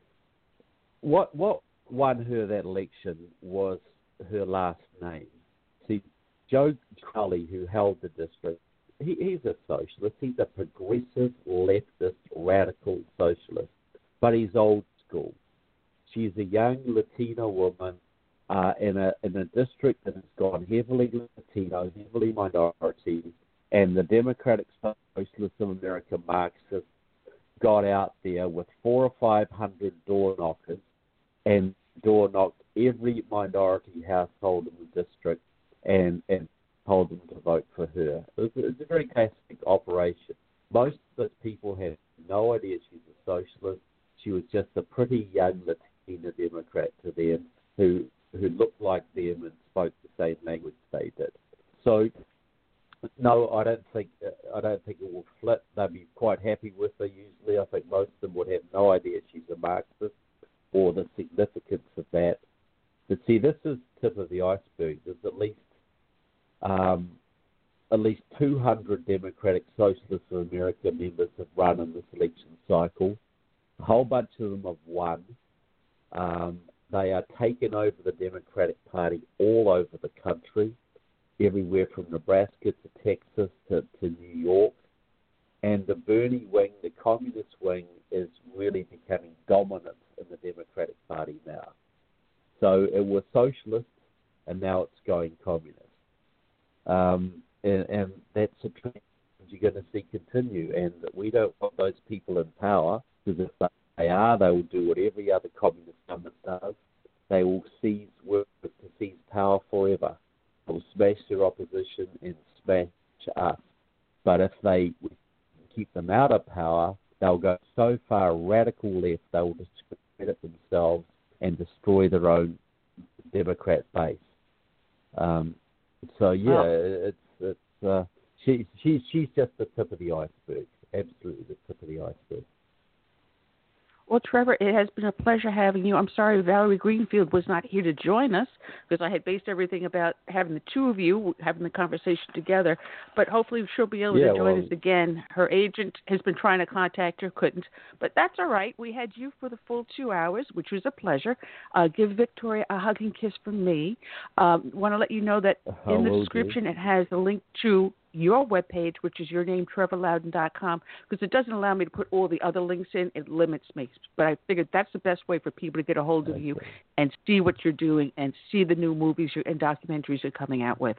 Speaker 5: what what won her that election was her last name. See, Joe Crowley, who held the district, he, he's a socialist. He's a progressive, leftist, radical socialist, but he's old school. She's a young Latina woman uh, in a in a district that has gone heavily Latino, heavily minority, and the Democratic Socialists of America Marxists got out there with four or five hundred door knockers and door knocked every minority household in the district and and told them to vote for her. It was, it was a very classic operation. Most of those people had no idea she's a socialist. She was just a pretty young Latina Democrat to them who who looked like them and spoke the same language they did. So, no, I don't think I don't think it will flip. They'll be quite happy with her. Usually, I think most of them would have no idea she's a Marxist or the significance of that. But see, this is the tip of the iceberg. There's at least um, at least 200 Democratic Socialists of America members have run in this election cycle. A whole bunch of them have won. Um, they are taking over the Democratic Party all over the country, everywhere from Nebraska to Texas to, to New York. And the Bernie wing, the communist wing, is really becoming dominant in the Democratic Party now. So it was socialist, and now it's going communist. Um, and, and that's a trend you're going to see continue. And we don't want those people in power because if they are, they will do what every other communist government does. They will seize work to seize power forever. Will smash their opposition and smash us. But if they keep them out of power, they'll go so far radical left they will discredit themselves and destroy their own Democrat base. Um, so yeah, it's it's uh, she she's she's just the tip of the iceberg. Absolutely the tip of the iceberg.
Speaker 2: Well, Trevor, it has been a pleasure having you. I'm sorry Valerie Greenfield was not here to join us because I had based everything about having the two of you having the conversation together. But hopefully she'll be able
Speaker 5: yeah,
Speaker 2: to join
Speaker 5: well,
Speaker 2: us again. Her agent has been trying to contact her, couldn't. But that's all right. We had you for the full two hours, which was a pleasure. Uh, give Victoria a hug and kiss from me. Um, Want to let you know that in the description it has a link to your webpage, which is your name, trevorloudon.com, because it doesn't allow me to put all the other links in. It limits me. But I figured that's the best way for people to get a hold of
Speaker 5: okay.
Speaker 2: you and see what you're doing and see the new movies and documentaries you're coming out with.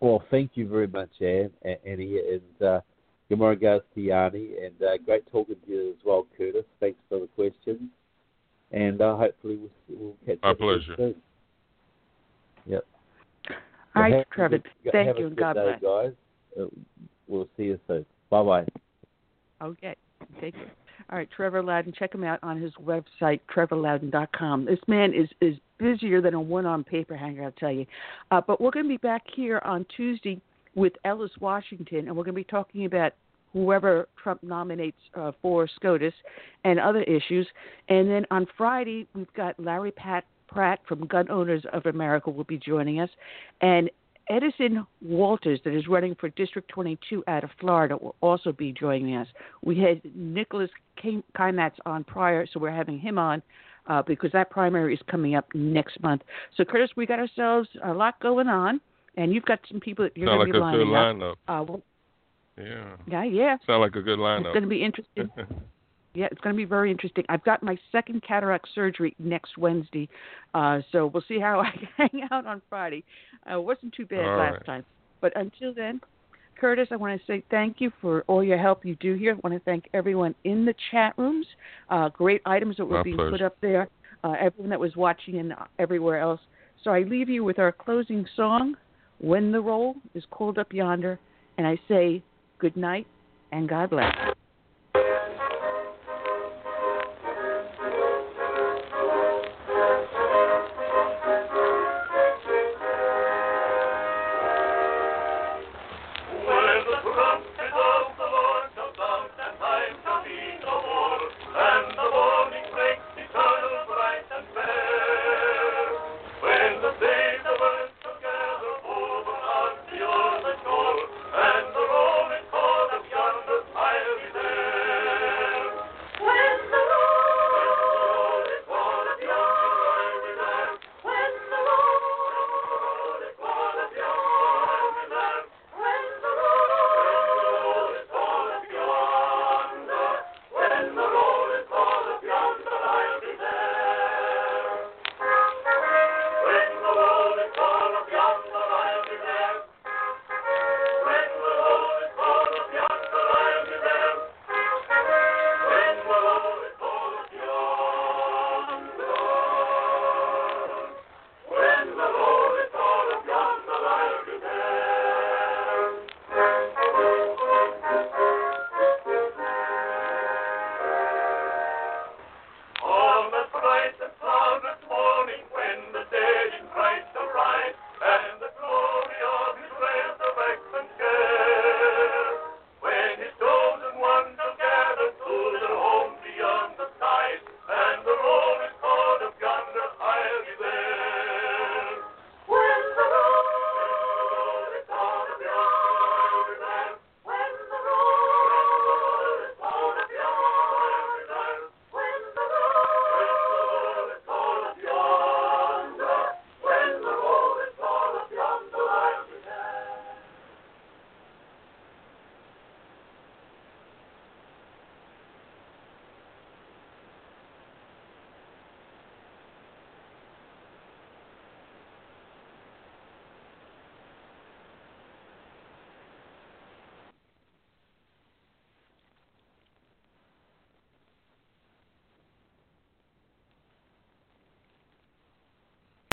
Speaker 5: Well, thank you very much, Anne, Annie, and uh, good morning, guys, to Yanni, and uh, great talking to you as well, Curtis. Thanks for the questions, and uh, hopefully we'll, we'll catch
Speaker 3: My
Speaker 5: up
Speaker 3: pleasure.
Speaker 5: soon.
Speaker 2: All right, Trevor.
Speaker 5: Good,
Speaker 2: thank you and God
Speaker 5: day,
Speaker 2: bless.
Speaker 5: guys. Uh, we'll see you soon. Bye bye.
Speaker 2: Okay. Take care. All right, Trevor Loudon. Check him out on his website, trevorloudon.com. This man is is busier than a one-on paper hanger, I'll tell you. Uh, but we're going to be back here on Tuesday with Ellis Washington, and we're going to be talking about whoever Trump nominates uh, for SCOTUS and other issues. And then on Friday, we've got Larry Pat Pratt from Gun Owners of America will be joining us, and Edison Walters, that is running for District 22 out of Florida, will also be joining us. We had Nicholas Kimatz on prior, so we're having him on uh, because that primary is coming up next month. So, Curtis, we got ourselves a lot going on, and you've got some people that you're going
Speaker 3: like
Speaker 2: to be lining
Speaker 3: lineup.
Speaker 2: up. Uh, well,
Speaker 3: Yeah.
Speaker 2: yeah, yeah.
Speaker 3: Sound like a good lineup.
Speaker 2: It's going to be interesting. Yeah, it's going to be very interesting. I've got my second cataract surgery next Wednesday, uh, so we'll see how I hang out on Friday. Uh, it wasn't too bad
Speaker 3: All
Speaker 2: last
Speaker 3: right.
Speaker 2: time, but until then, Curtis, I want to say thank you for all your help you do here. I want to thank everyone in the chat rooms. Uh, great items that were
Speaker 3: My
Speaker 2: being
Speaker 3: pleasure.
Speaker 2: put up there. uh, everyone that was watching and everywhere else. So I leave you with our closing song, When the Roll is Called Up Yonder, and I say good night and God bless.